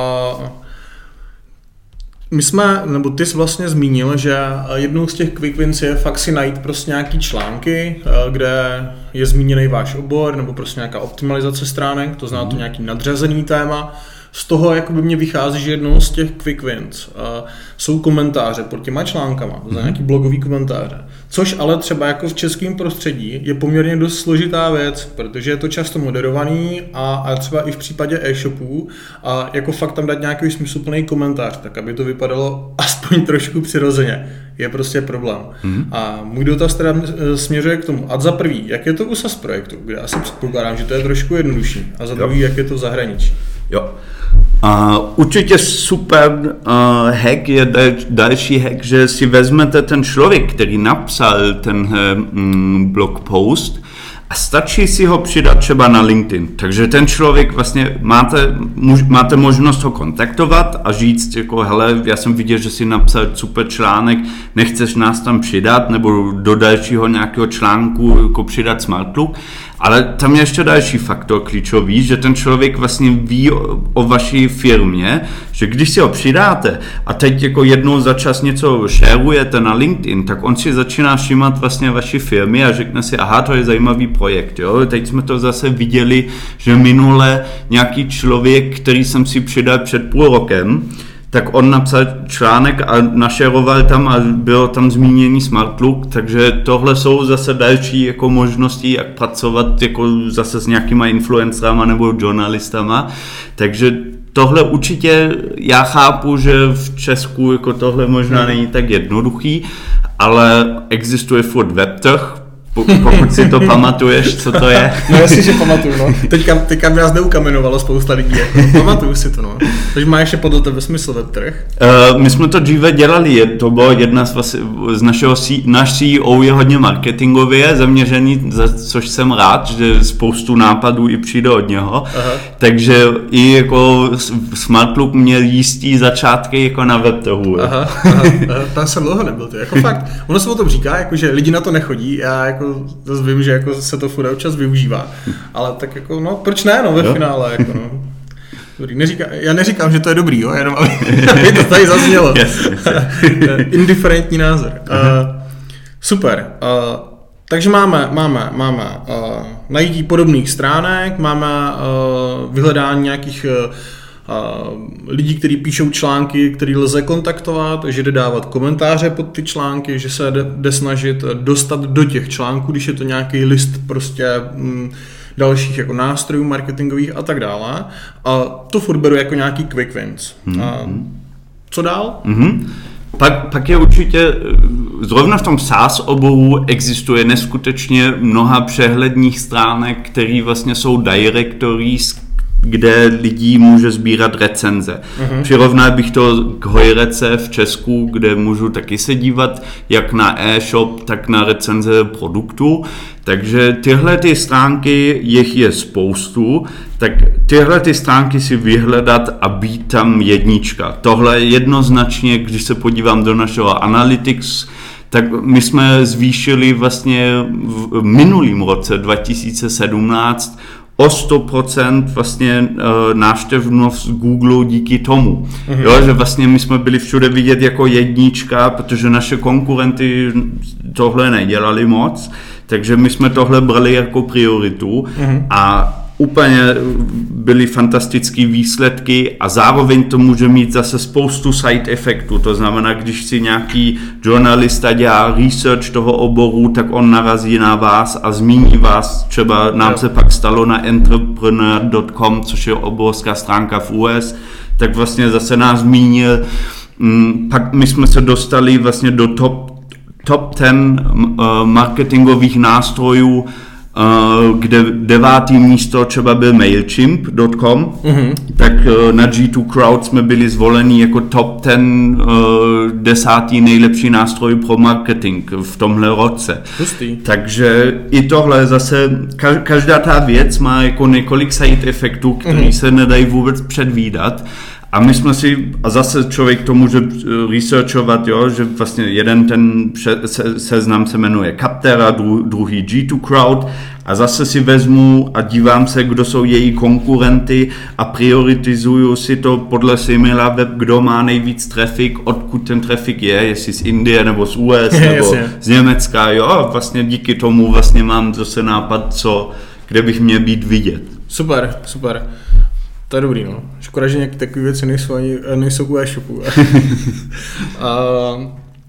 my jsme, nebo ty jsi vlastně zmínil, že jednou z těch quick wins je fakt si najít prostě nějaký články, eh, kde je zmíněný váš obor, nebo prostě nějaká optimalizace stránek, to znamená to mhm. nějaký nadřazený téma, z toho jako by mě vychází, že jednou z těch quick wins uh, jsou komentáře pod těma článkama, mm-hmm. nějaký blogový komentáře. Což ale třeba jako v českém prostředí je poměrně dost složitá věc, protože je to často moderovaný a, a třeba i v případě e-shopů a jako fakt tam dát nějaký smysluplný komentář, tak aby to vypadalo aspoň trošku přirozeně, je prostě problém. Mm-hmm. A můj dotaz teda e, směřuje k tomu. A za prvý, jak je to u SAS projektu, kde asi předpokládám, že to je trošku jednodušší. A za druhý, jak je to v zahraničí. Jo. Uh, určitě super uh, hack je další hack, že si vezmete ten člověk, který napsal ten uh, blog post a stačí si ho přidat třeba na LinkedIn. Takže ten člověk vlastně máte, muž, máte možnost ho kontaktovat a říct jako hele, já jsem viděl, že si napsal super článek, nechceš nás tam přidat nebo do dalšího nějakého článku jako přidat Smartlook ale tam je ještě další faktor klíčový, že ten člověk vlastně ví o, o vaší firmě, že když si ho přidáte a teď jako jednou za čas něco šerujete na LinkedIn, tak on si začíná všímat vlastně vaší firmy a řekne si, aha, to je zajímavý projekt. Jo? Teď jsme to zase viděli, že minule nějaký člověk, který jsem si přidal před půl rokem, tak on napsal článek a našeroval tam a bylo tam zmíněný Smart Look, takže tohle jsou zase další jako možnosti, jak pracovat jako zase s nějakýma influencerama nebo journalistama, takže tohle určitě já chápu, že v Česku jako tohle možná hmm. není tak jednoduchý, ale existuje furt webtrh, pokud si to pamatuješ, co to je. No jasně, že pamatuju, no. Teďka, teďka nás neukamenovalo spousta lidí, jako. pamatuju si to, no. Takže má ještě podle tebe smysl webtrh? Uh, my jsme to dříve dělali, je, to bylo jedna z, vlastně, z našeho, náš CEO je hodně marketingově zaměřený, za což jsem rád, že spoustu nápadů i přijde od něho, Aha. takže i jako Smartlook měl jistý začátky jako na webtrhu. Aha, aha, aha, tam jsem dlouho nebyl, to jako fakt, ono se o tom říká, jako, že lidi na to nechodí, já jako jako zase vím, že jako se to furt občas využívá. Ale tak jako, no, proč ne, no, ve jo? finále, jako, no. Dobrý, neříká, já neříkám, že to je dobrý, jo, jenom aby, aby to tady zaznělo. Yes, yes. Indiferentní názor. Uh, super. Uh, takže máme, máme, máme uh, najítí podobných stránek, máme uh, vyhledání nějakých uh, lidí, kteří píšou články, který lze kontaktovat, že jde dávat komentáře pod ty články, že se jde, snažit dostat do těch článků, když je to nějaký list prostě mm, dalších jako nástrojů marketingových a tak dále. A to furt beru jako nějaký quick wins. Mm-hmm. A co dál? Mm-hmm. Pak, pak je určitě, zrovna v tom SaaS oboru existuje neskutečně mnoha přehledních stránek, které vlastně jsou directories, kde lidí může sbírat recenze. Uh-huh. Přirovnal bych to k Hojrece v Česku, kde můžu taky se dívat jak na e-shop, tak na recenze produktu. Takže tyhle ty stránky, jich je spoustu, tak tyhle ty stránky si vyhledat a být tam jednička. Tohle jednoznačně, když se podívám do našeho Analytics, tak my jsme zvýšili vlastně v minulým roce 2017 o 100% vlastně uh, návštěvnost Google díky tomu. Mm-hmm. Jo, že vlastně my jsme byli všude vidět jako jednička, protože naše konkurenty tohle nedělali moc, takže my jsme tohle brali jako prioritu mm-hmm. a úplně byly fantastické výsledky a zároveň to může mít zase spoustu side efektů. To znamená, když si nějaký journalista dělá research toho oboru, tak on narazí na vás a zmíní vás. Třeba nám se pak stalo na entrepreneur.com, což je oborská stránka v US, tak vlastně zase nás zmínil. Mm, pak my jsme se dostali vlastně do top, top 10 uh, marketingových nástrojů Eh, kde devátý místo třeba byl MailChimp.com, mm-hmm. tak eh, na G2 Crowd jsme byli zvoleni jako top ten uh, desátý nejlepší nástroj pro marketing v tomhle roce. Pustý. Takže i tohle zase, každá ta věc má jako několik side efektů, které mm-hmm. se nedají vůbec předvídat. A my jsme si, a zase člověk to může researchovat, jo, že vlastně jeden ten se, seznam se jmenuje Captera, dru, druhý G2 Crowd a zase si vezmu a dívám se, kdo jsou její konkurenty a prioritizuju si to podle SimilarWeb, kdo má nejvíc trafik, odkud ten trafik je, jestli z Indie nebo z US nebo z Německa, jo, a vlastně díky tomu vlastně mám zase nápad, co, kde bych měl být vidět. Super, super. To je dobrý, no. Škoda, že nějaké takové věci nejsou, ani, nejsou u e-shopu. a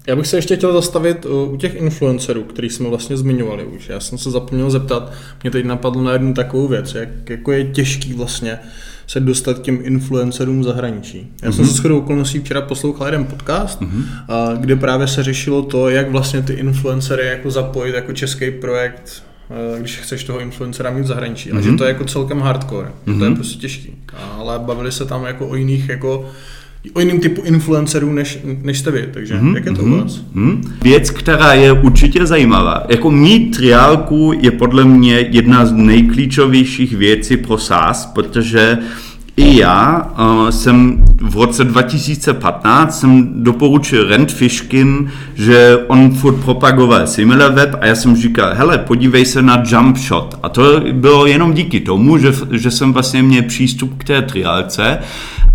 já bych se ještě chtěl zastavit u těch influencerů, který jsme vlastně zmiňovali už. Já jsem se zapomněl zeptat, mě teď napadlo na jednu takovou věc, jak jako je těžký vlastně se dostat k těm influencerům zahraničí. Já mm-hmm. jsem se shodou okolností včera poslouchal jeden podcast, mm-hmm. a, kde právě se řešilo to, jak vlastně ty influencery jako zapojit jako český projekt když chceš toho influencera mít v zahraničí. Mm-hmm. A že to je jako celkem hardcore, mm-hmm. to je mhm. prostě těžký. Ale bavili se tam jako o jiných jako o jiném typu influencerů, než, než jste vy, takže mm-hmm. jak je to u vás? Mm-hmm. Věc, která je určitě zajímavá, jako mít triálku je podle mě jedna z nejklíčovějších věcí pro SaaS, protože i já uh, jsem v roce 2015 jsem doporučil Rent Fishkin, že on furt propagoval SimilarWeb a já jsem říkal, hele, podívej se na Jump Shot. A to bylo jenom díky tomu, že, že jsem vlastně měl přístup k té triálce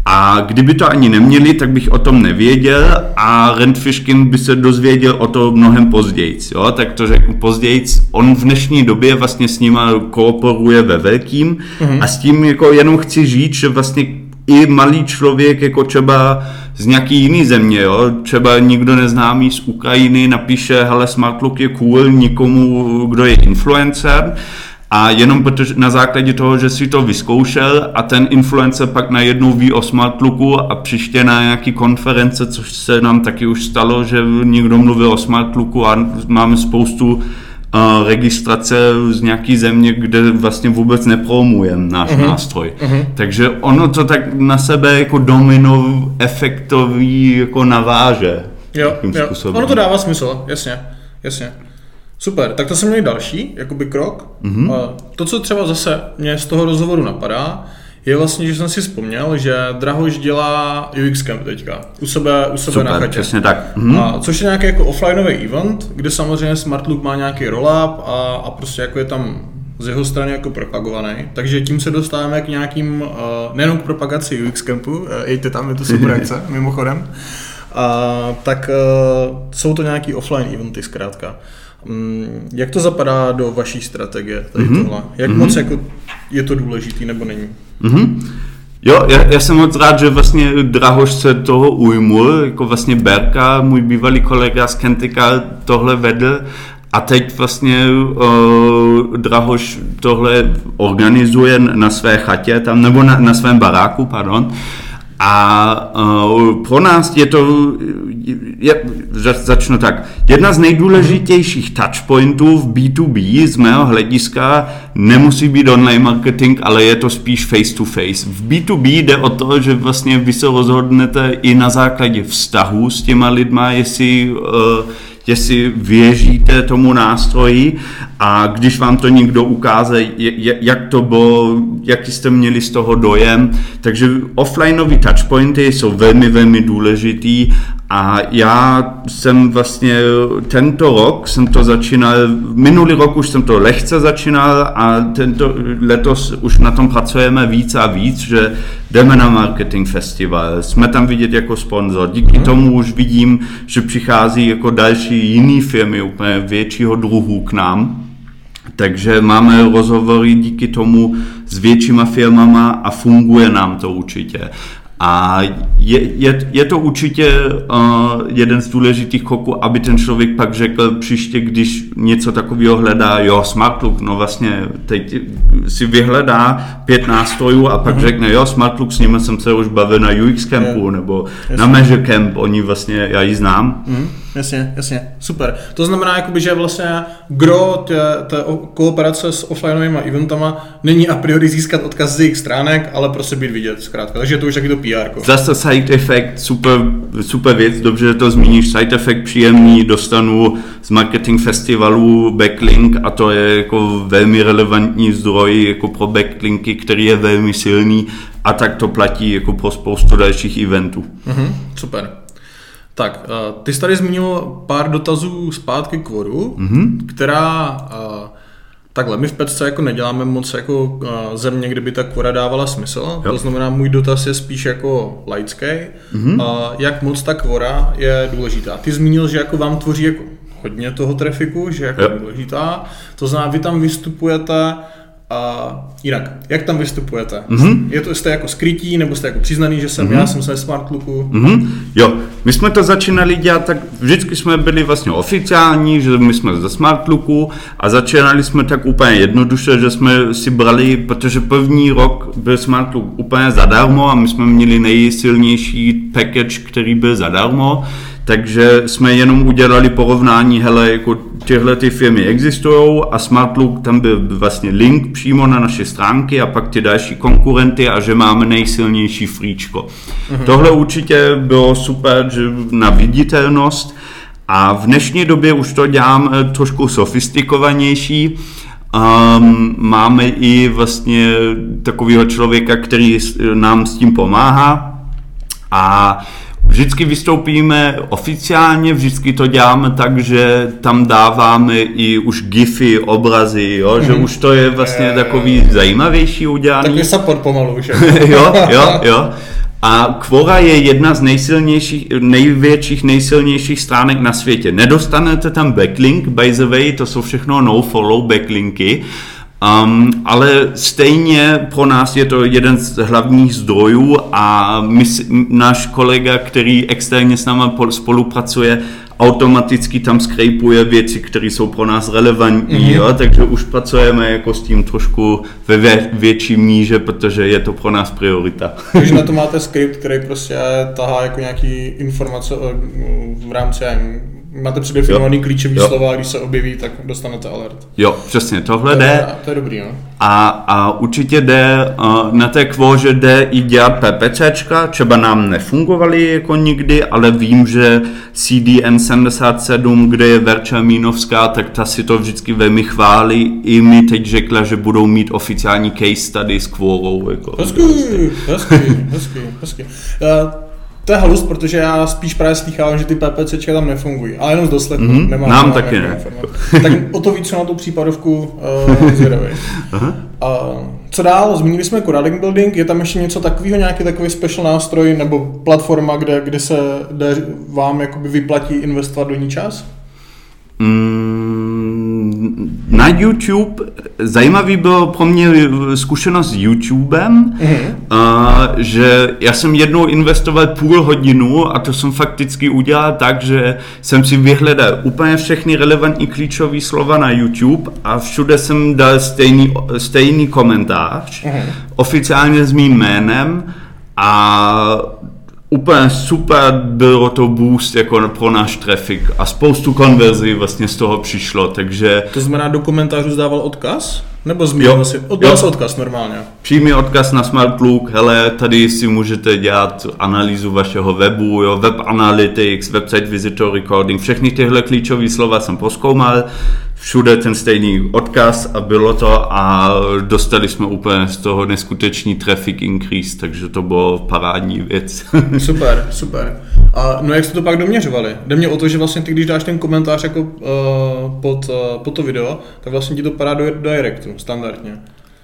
a kdyby to ani neměli, tak bych o tom nevěděl a Rent Fishkin by se dozvěděl o to mnohem později. Jo? Tak to řeknu později. On v dnešní době vlastně s nima kooperuje ve velkým mm-hmm. a s tím jako jenom chci říct, že vlastně i malý člověk, jako třeba z nějaký jiný země, jo? třeba nikdo neznámý z Ukrajiny napíše, hele, Smartlook je cool nikomu, kdo je influencer, a jenom protože na základě toho, že si to vyzkoušel a ten influencer pak najednou ví o Smartlooku a příště na nějaký konference, což se nám taky už stalo, že někdo mluvil o Smartlooku a máme spoustu uh, registrace z nějaký země, kde vlastně vůbec nepromujeme náš uh-huh. nástroj. Uh-huh. Takže ono to tak na sebe jako domino efektový jako naváže. Jo, jo. ono to dává smysl, jasně, jasně. Super, tak to jsem měl další, jakoby krok. Mm-hmm. To, co třeba zase mě z toho rozhovoru napadá, je vlastně, že jsem si vzpomněl, že Drahoš dělá UX Camp teďka, u sebe, u sebe Super, na chatě. přesně tak. Mm-hmm. A, což je nějaký jako offlineový event, kde samozřejmě Smartlook má nějaký roll-up a, a prostě jako je tam z jeho strany jako propagovaný. Takže tím se dostáváme k nějakým, uh, nejenom k propagaci UX Campu, uh, jejte tam, je to super akce, mimochodem, uh, tak uh, jsou to nějaký offline eventy zkrátka. Mm, jak to zapadá do vaší strategie? Tady mm-hmm. tohle? Jak mm-hmm. moc jako je to důležitý nebo není? Mm-hmm. Jo, já, já jsem moc rád, že vlastně Drahoš se toho ujmul, jako vlastně Berka, můj bývalý kolega z Kentika tohle vedl A teď vlastně uh, Drahoš tohle organizuje na své chatě tam, nebo na, na svém baráku, pardon. A uh, pro nás je to, je, začnu tak, jedna z nejdůležitějších touchpointů v B2B z mého hlediska nemusí být online marketing, ale je to spíš face to face. V B2B jde o to, že vlastně vy se rozhodnete i na základě vztahu s těma lidma, jestli uh, jestli věříte tomu nástroji a když vám to někdo ukáže, jak to bylo, jaký jste měli z toho dojem. Takže offlineové touchpointy jsou velmi, velmi důležitý a já jsem vlastně tento rok jsem to začínal, minulý rok už jsem to lehce začínal a tento letos už na tom pracujeme víc a víc, že jdeme na marketing festival, jsme tam vidět jako sponzor. Díky tomu už vidím, že přichází jako další jiný firmy úplně většího druhu k nám. Takže máme rozhovory díky tomu s většíma firmama a funguje nám to určitě. A je, je, je to určitě uh, jeden z důležitých kroků, aby ten člověk pak řekl příště, když něco takového hledá, jo, Smartlook, no vlastně teď si vyhledá pět nástrojů a pak mm-hmm. řekne, jo, Smartlook, s nimi jsem se už bavil na UX Campu yeah. nebo Jasně. na Measure Camp, oni vlastně, já ji znám. Mm-hmm. Jasně, jasně, super. To znamená, jakoby, že vlastně gro té, té kooperace s offlineovými eventama není a priori získat odkaz z jejich stránek, ale prostě být vidět zkrátka. Takže to už taky to PR. Zase side effect, super, super věc, dobře, že to zmíníš, side effect příjemný, dostanu z marketing festivalu backlink a to je jako velmi relevantní zdroj jako pro backlinky, který je velmi silný a tak to platí jako pro spoustu dalších eventů. Mm-hmm, super. Tak, uh, ty jsi tady zmínil pár dotazů zpátky k vodu, mm-hmm. která uh, takhle, my v Petce jako neděláme moc jako uh, země, kde by ta kvora dávala smysl, jo. to znamená můj dotaz je spíš jako laický, mm-hmm. jak moc ta kvora je důležitá. Ty zmínil, že jako vám tvoří jako hodně toho trafiku, že jako jo. důležitá, to znamená, vy tam vystupujete a jinak, jak tam vystupujete? Mm-hmm. Je to, jste jako skrytí, nebo jste jako přiznaný, že jsem mm-hmm. já, jsem se Smart Looku? Mm-hmm. Jo, my jsme to začínali dělat, tak vždycky jsme byli vlastně oficiální, že my jsme ze Smart Looku a začínali jsme tak úplně jednoduše, že jsme si brali, protože první rok byl Smart Look úplně zadarmo a my jsme měli nejsilnější package, který byl zadarmo, takže jsme jenom udělali porovnání, hele, jako tyhle ty firmy existují a Smartlook, tam byl vlastně link přímo na naše stránky a pak ty další konkurenty a že máme nejsilnější fríčko. Mhm. Tohle určitě bylo super že na viditelnost a v dnešní době už to dělám eh, trošku sofistikovanější. Um, máme i vlastně takového člověka, který nám s tím pomáhá a Vždycky vystoupíme oficiálně, vždycky to děláme tak, že tam dáváme i už gify, obrazy, jo? Že mhm. už to je vlastně je, takový zajímavější udělaný. Takový support pomalu už. jo, jo, jo. A Quora je jedna z nejsilnějších, největších, nejsilnějších stránek na světě. Nedostanete tam backlink, by the way, to jsou všechno no-follow backlinky, Um, ale stejně pro nás je to jeden z hlavních zdrojů a my, náš kolega, který externě s námi spolupracuje, automaticky tam skrejpuje věci, které jsou pro nás relevantní, mm-hmm. jo? takže už pracujeme jako s tím trošku ve vě, větší míže, protože je to pro nás priorita. Takže na to máte skript, který prostě tahá jako nějaký informace v rámci máte předefinovaný jo. klíčový jo. slova, když se objeví, tak dostanete alert. Jo, přesně, tohle to jde. Je, to je dobrý, no. A, a určitě jde, uh, na té kvože jde i dělat PPCčka, třeba nám nefungovaly jako nikdy, ale vím, že CDN 77, kde je Verča Mínovská, tak ta si to vždycky velmi chválí. I mi teď řekla, že budou mít oficiální case study s kvorou. Jako hezký, hezký, hezký, hezký. Uh, to je halus, protože já spíš právě slychávám, že ty PPCčka tam nefungují, ale jenom z dosledu. Mm-hmm. Nemám, Nám taky ne. tak o to víc na tu případovku uh, zvědavý. uh, co dál? Zmínili jsme Corralling Building, je tam ještě něco takového, nějaký takový special nástroj nebo platforma, kde, kde se kde vám jakoby vyplatí investovat do ní čas? Mm, na YouTube, zajímavý bylo pro mě zkušenost s YouTubem, mm-hmm. a, že já jsem jednou investoval půl hodinu a to jsem fakticky udělal tak, že jsem si vyhledal úplně všechny relevantní klíčové slova na YouTube a všude jsem dal stejný, stejný komentář, mm-hmm. oficiálně s mým jménem a úplně super bylo to boost jako pro náš traffic a spoustu konverzí vlastně z toho přišlo, takže... To znamená, do komentářů zdával odkaz? Nebo zmínil si? Si odkaz normálně? Přímý odkaz na Smartlook, hele, tady si můžete dělat analýzu vašeho webu, jo, web analytics, website visitor recording, všechny tyhle klíčové slova jsem poskoumal, všude ten stejný odkaz a bylo to a dostali jsme úplně z toho neskutečný traffic increase, takže to bylo parádní věc. super, super. A no jak jste to pak doměřovali? Jde mě o to, že vlastně ty, když dáš ten komentář jako uh, pod, uh, pod to video, tak vlastně ti to padá do, do directu, standardně.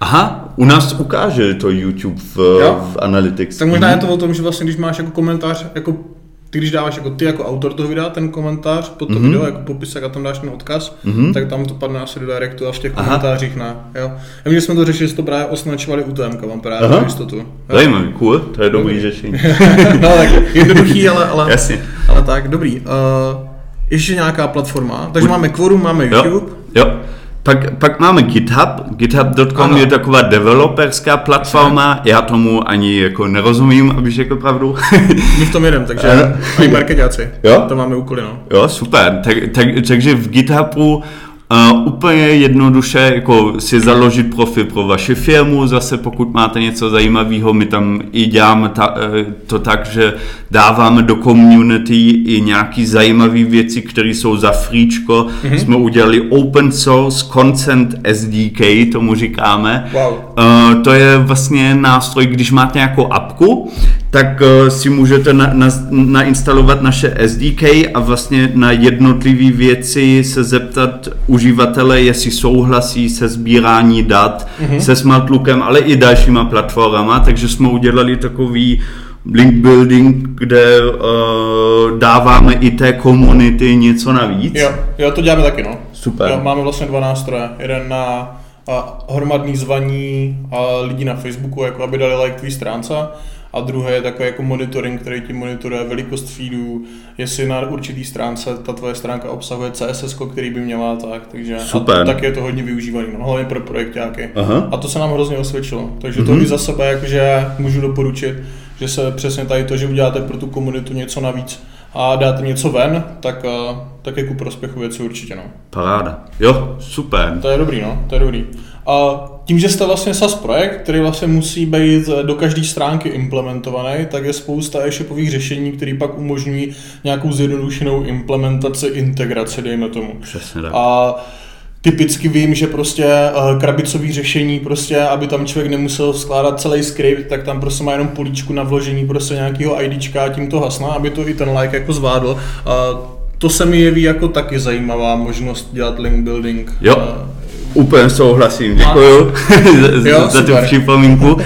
Aha, u nás ukáže to YouTube v, v Analytics. Tak možná je to o tom, že vlastně když máš jako komentář jako ty když dáváš jako ty jako autor toho videa ten komentář pod to mm-hmm. video, jako popisek a tam dáš ten odkaz, mm-hmm. tak tam to padne asi do directu a v těch Aha. komentářích ne. Jo. A my jsme to řešili, že to právě označovali UTM, mám právě Aha. jistotu. Zajímavý, cool, to je dobrý, dobrý. řešení. no tak jednoduchý, ale, ale, Jasně. ale tak, dobrý. Uh, ještě nějaká platforma, takže máme Quorum, máme YouTube. Jo. jo. Pak, pak máme GitHub. GitHub.com je taková developerská platforma. Já tomu ani jako nerozumím, abych řekl pravdu. My v tom jedem, takže uh, i marketáci. Jo? To máme úkoly, no. Jo, super. Tak, tak, takže v GitHubu Uh, úplně jednoduše jako si založit profil pro vaši firmu, zase pokud máte něco zajímavého, my tam i děláme ta, uh, to tak, že dáváme do community i nějaký zajímavé věci, které jsou za fríčko. Mm-hmm. Jsme udělali open source consent SDK, tomu říkáme. Wow. Uh, to je vlastně nástroj, když máte nějakou apku, tak uh, si můžete na, na, nainstalovat naše SDK a vlastně na jednotlivé věci se zeptat uživatele, jestli souhlasí se sbírání dat, mm-hmm. se Smartlookem, ale i dalšíma platformama, takže jsme udělali takový link building, kde uh, dáváme i té komunity něco navíc. Jo, jo, to děláme taky, no. Super. Jo, máme vlastně dva nástroje. Jeden na a hromadný zvaní a lidí na Facebooku, jako aby dali like tvý stránce a druhé je takový jako monitoring, který ti monitoruje velikost feedů, jestli na určitý stránce ta tvoje stránka obsahuje CSS, který by měla tak, takže Super. A tak je to hodně využívaný, no, hlavně pro projektáky. Aha. A to se nám hrozně osvědčilo, takže to mm-hmm. i za sebe jakože můžu doporučit, že se přesně tady to, že uděláte pro tu komunitu něco navíc a dáte něco ven, tak, eh, tak je ku prospěchu věci určitě. No. Paráda. Jo, super. To je dobrý, no, to je dobrý. A tím, že jste vlastně SAS projekt, který vlastně musí být do každé stránky implementovaný, tak je spousta e-shopových řešení, které pak umožňují nějakou zjednodušenou implementaci, integraci, dejme tomu. Přesně tak. A typicky vím, že prostě uh, krabicový řešení, prostě, aby tam člověk nemusel skládat celý skript, tak tam prostě má jenom políčku na vložení prostě nějakého IDčka a tím to hasná, aby to i ten like jako zvládl. Uh, to se mi jeví jako taky zajímavá možnost dělat link building. Jo, uh, úplně souhlasím, děkuju za, za tu připomínku.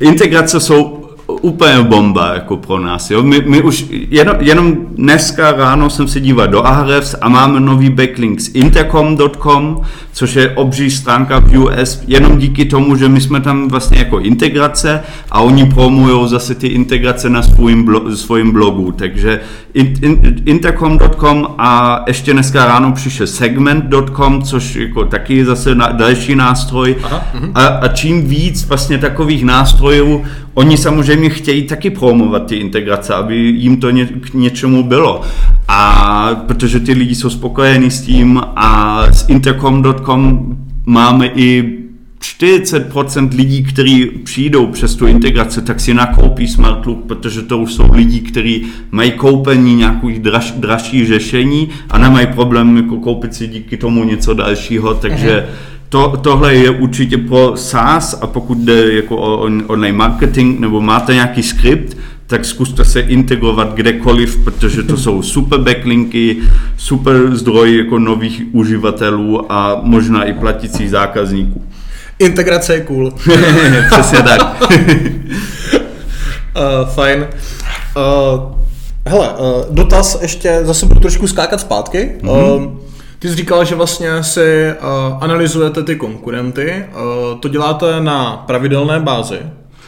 Integrace jsou úplně bomba jako pro nás. Jo? My, my už jenom, jenom dneska ráno jsem se díval do Ahrefs a máme nový backlink s intercom.com, což je obří stránka v US, jenom díky tomu, že my jsme tam vlastně jako integrace a oni promují zase ty integrace na svým, blo, svým blogu. Takže in, in, intercom.com a ještě dneska ráno přišel segment.com, což jako taky zase na, další nástroj. Aha, mhm. a, a čím víc vlastně takových nástrojů, oni samozřejmě chtějí taky promovat ty integrace, aby jim to ně, k něčemu bylo. A protože ty lidi jsou spokojení s tím a s intercom.com máme i 40% lidí, kteří přijdou přes tu integraci, tak si nakoupí Smartlook, protože to už jsou lidi, kteří mají koupení nějakých draž, dražší řešení a nemají problém jako koupit si díky tomu něco dalšího, takže to, tohle je určitě pro SaaS a pokud jde jako o online marketing nebo máte nějaký skript, tak zkuste se integrovat kdekoliv, protože to jsou super backlinky, super zdroj jako nových uživatelů a možná i platící zákazníků. Integrace je cool. Přesně tak. uh, fajn. Uh, hele, uh, dotaz ještě, zase budu trošku skákat zpátky. Mm-hmm. Uh, Ty jsi říkal, že vlastně si uh, analyzujete ty konkurenty. Uh, to děláte na pravidelné bázi.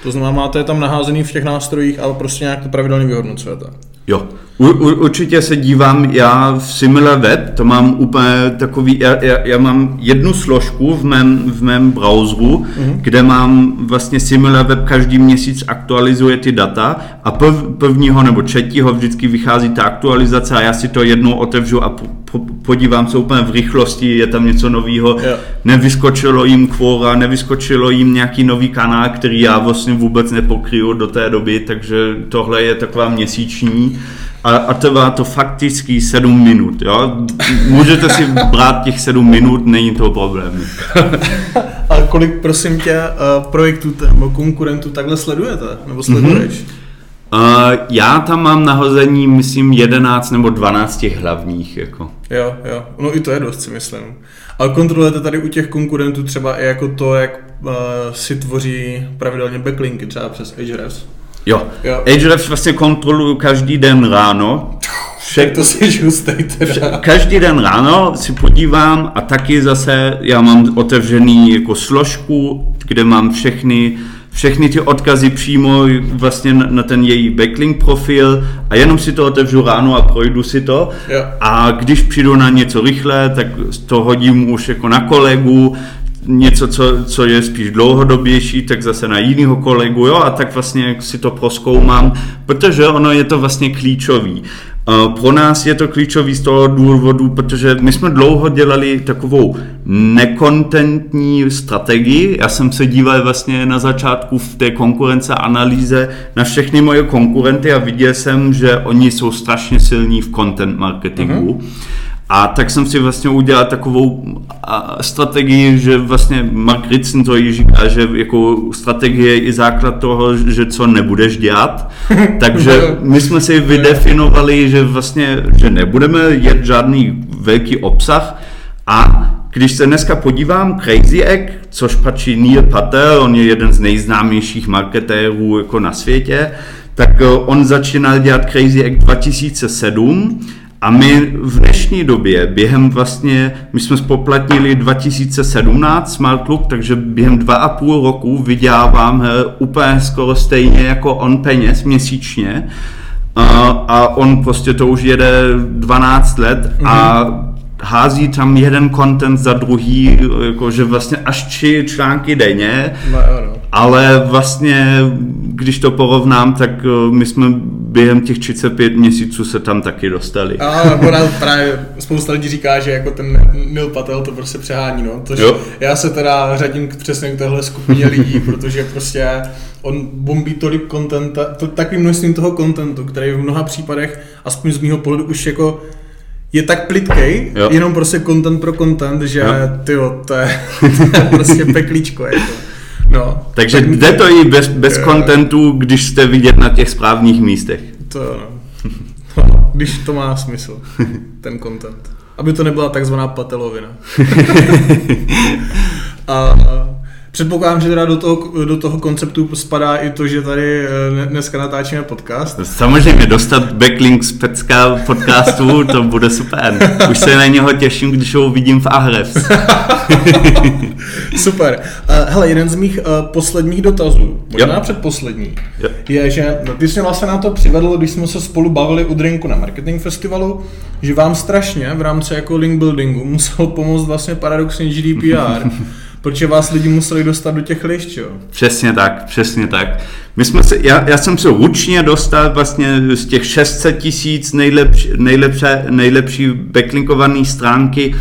To znamená, máte je tam naházený v těch nástrojích a prostě nějak to pravidelně vyhodnocujete. Jo, u, u, určitě se dívám, já v SimilarWeb, to mám úplně takový, já, já, já mám jednu složku v mém, v mém browseru, mm-hmm. kde mám vlastně SimilarWeb každý měsíc aktualizuje ty data a prv, prvního nebo třetího vždycky vychází ta aktualizace a já si to jednou otevřu a po, po, podívám se úplně v rychlosti, je tam něco nového, yeah. nevyskočilo jim kvora, nevyskočilo jim nějaký nový kanál, který já vlastně vůbec nepokryju do té doby, takže tohle je taková měsíční a, a trvá to fakticky 7 minut. Jo? Můžete si brát těch 7 minut, není to problém. a kolik, prosím tě, eh, projektů nebo konkurentů takhle sledujete? Nebo sleduješ? Mm-hmm. Uh, já tam mám nahození, myslím, 11 nebo 12 těch hlavních. Jako. Jo, jo. No i to je dost, si myslím. Ale kontrolujete tady u těch konkurentů třeba i jako to, jak uh, si tvoří pravidelně backlinky, třeba přes Ahrefs? Jo. jo. Ahrefs vlastně kontroluju každý den ráno. Však to si žustej teda. Každý den ráno si podívám a taky zase já mám otevřený jako složku, kde mám všechny všechny ty odkazy přímo vlastně na ten její backlink profil a jenom si to otevřu ráno a projdu si to. Yeah. A když přijdu na něco rychle, tak to hodím už jako na kolegu, něco, co, co je spíš dlouhodobější, tak zase na jiného kolegu, jo, a tak vlastně si to proskoumám, protože ono je to vlastně klíčový. Pro nás je to klíčový z toho důvodu, protože my jsme dlouho dělali takovou nekontentní strategii. Já jsem se díval vlastně na začátku v té konkurence analýze na všechny moje konkurenty a viděl jsem, že oni jsou strašně silní v content marketingu. Mm-hmm. A tak jsem si vlastně udělal takovou strategii, že vlastně Mark Ritson to i říká, že jako strategie je i základ toho, že co nebudeš dělat. Takže my jsme si vydefinovali, že vlastně, že nebudeme jet žádný velký obsah. A když se dneska podívám, Crazy Egg, což patří Neil Patel, on je jeden z nejznámějších marketérů jako na světě, tak eh, on začínal dělat Crazy Egg 2007 a my v dnešní době, během vlastně, my jsme spoplatnili 2017 Smart Look, takže během dva a půl roku vydělávám úplně skoro stejně jako on peněz měsíčně. A, a on prostě to už jede 12 let mm-hmm. a mhm. hází tam jeden content za druhý, jakože vlastně až tři články denně. No, no ale vlastně, když to porovnám, tak eh, my jsme během těch 35 měsíců se tam taky dostali. A ona právě spousta lidí říká, že jako ten Neil Patel to prostě přehání, no. Tož jo. já se teda řadím k, přesně k téhle skupině lidí, protože prostě on bombí tolik kontenta, to, takovým množstvím toho kontentu, který v mnoha případech, aspoň z mého pohledu, už jako je tak plitkej, jo. jenom prostě content pro content, že ty to je, to je prostě peklíčko. Jako. No, Takže tak, jde to i bez, bez uh, kontentu, když jste vidět na těch správných místech. To no. když to má smysl, ten content. Aby to nebyla takzvaná patelovina. a, Předpokládám, že teda do toho, do toho konceptu spadá i to, že tady eh, dneska natáčíme podcast. Samozřejmě, dostat backlink z Pecka podcastu, to bude super. Už se na něho těším, když ho uvidím v Ahrefs. super. Uh, hele, jeden z mých uh, posledních dotazů, možná jo. předposlední, jo. je, že no, ty jsi mě vlastně na to přivedl, když jsme se spolu bavili u drinku na marketing festivalu, že vám strašně v rámci jako link buildingu musel pomoct vlastně paradoxně GDPR. protože vás lidi museli dostat do těch lišť, jo? Přesně tak, přesně tak. My jsme se, já, já jsem se ručně dostal vlastně z těch 600 tisíc nejlepší, nejlepší, nejlepší backlinkované stránky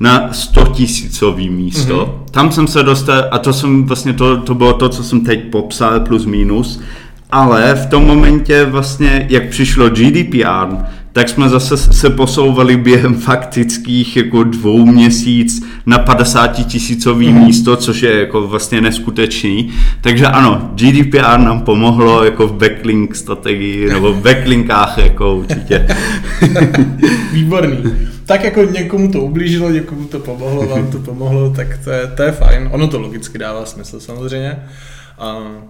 na 100 tisícový místo. Mm-hmm. Tam jsem se dostal, a to jsem vlastně, to, to bylo to, co jsem teď popsal, plus minus, ale v tom momentě vlastně, jak přišlo GDPR, tak jsme zase se posouvali během faktických jako dvou měsíc na 50 tisícový mm. místo, což je jako vlastně neskutečný. Takže ano, GDPR nám pomohlo jako v backlink strategii, nebo v backlinkách jako určitě. Výborný. Tak jako někomu to ublížilo, někomu to pomohlo, vám to pomohlo, tak to je, to je fajn. Ono to logicky dává smysl samozřejmě.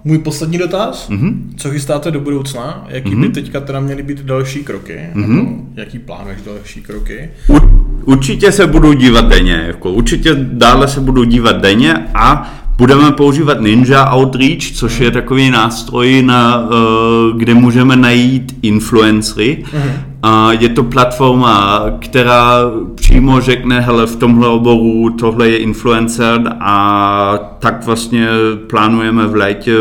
Můj poslední dotaz, mm-hmm. co chystáte do budoucna, jaký mm-hmm. by teďka teda měly být další kroky, mm-hmm. jaký plánuješ další kroky? U, určitě se budu dívat denně, jako určitě dále se budu dívat denně a budeme používat Ninja Outreach, což je takový nástroj, na, uh, kde můžeme najít influencery. A je to platforma, která přímo řekne, hele, v tomhle oboru tohle je influencer a tak vlastně plánujeme v létě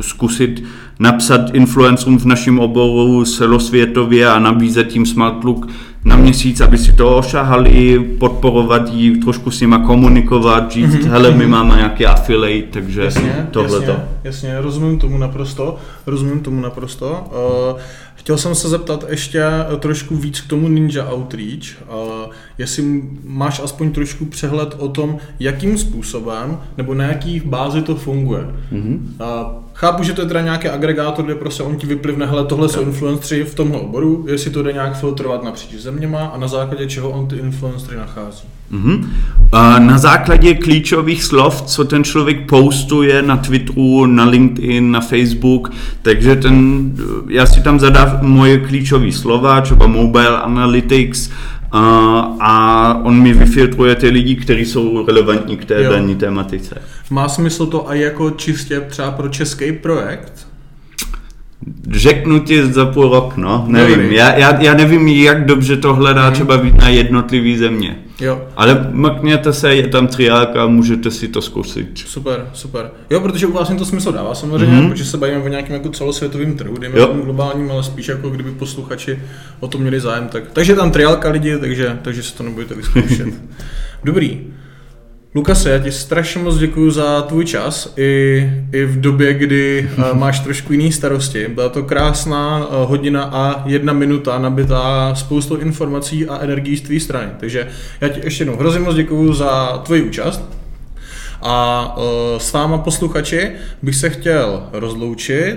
zkusit napsat influencerům v našem oboru celosvětově a nabízet jim Smart Look na měsíc, aby si to ošahali, podporovat jí, trošku s nima komunikovat, říct, mm-hmm. hele, my máme nějaký affiliate, takže Jasně, tohle jasně, to. jasně, rozumím tomu naprosto, rozumím tomu naprosto. Uh, chtěl jsem se zeptat ještě trošku víc k tomu Ninja Outreach, uh, jestli máš aspoň trošku přehled o tom, jakým způsobem nebo na jaký bázi to funguje. Mm-hmm. Chápu, že to je teda nějaký agregátor, kde prostě on ti vyplivne, hele, tohle jsou influenceri v tomhle oboru, jestli to jde nějak filtrovat napříč zeměma a na základě čeho on ty influencery nachází. Mm-hmm. Na základě klíčových slov, co ten člověk postuje na Twitteru, na LinkedIn, na Facebook, takže ten, já si tam zadám moje klíčové slova, třeba mobile analytics, a on mi vyfiltruje ty lidi, kteří jsou relevantní k té jo. dané tematice. Má smysl to i jako čistě třeba pro český projekt? Řeknu ti za půl rok, no, nevím. Já, já, já nevím, jak dobře to hledá hmm. třeba na jednotlivý země. Jo. Ale mrkněte se, je tam triálka, můžete si to zkusit. Super, super. Jo, protože u vás to smysl dává samozřejmě, mm-hmm. protože se bavíme o nějakém jako celosvětovém trhu, dejme tomu globálním, ale spíš jako kdyby posluchači o tom měli zájem. Tak, takže tam triálka lidi, takže, takže si to nebudete vyzkoušet. Dobrý. Lukase, já ti strašně moc děkuji za tvůj čas i, i v době, kdy uh, máš trošku jiný starosti. Byla to krásná uh, hodina a jedna minuta nabitá spoustou informací a energií z tvé strany. Takže já ti ještě jednou hrozně moc děkuji za tvoji účast. A uh, s váma posluchači bych se chtěl rozloučit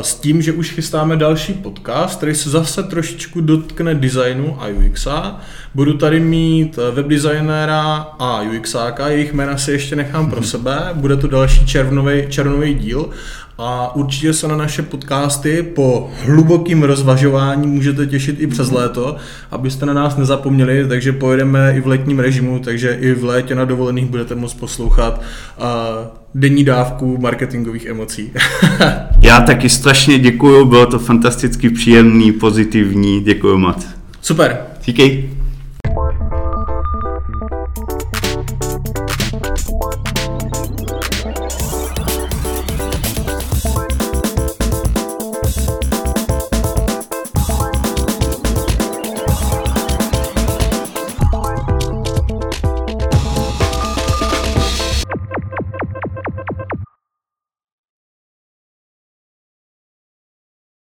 s tím, že už chystáme další podcast, který se zase trošičku dotkne designu a UXa. Budu tady mít webdesignéra a UXáka, jejich jména si ještě nechám pro sebe. Bude to další červnový, červnový díl a určitě se na naše podcasty po hlubokým rozvažování můžete těšit i přes léto, abyste na nás nezapomněli, takže pojedeme i v letním režimu, takže i v létě na dovolených budete moct poslouchat uh, denní dávku marketingových emocí. Já taky strašně děkuju, bylo to fantasticky příjemný, pozitivní, děkuju moc. Super. Díky.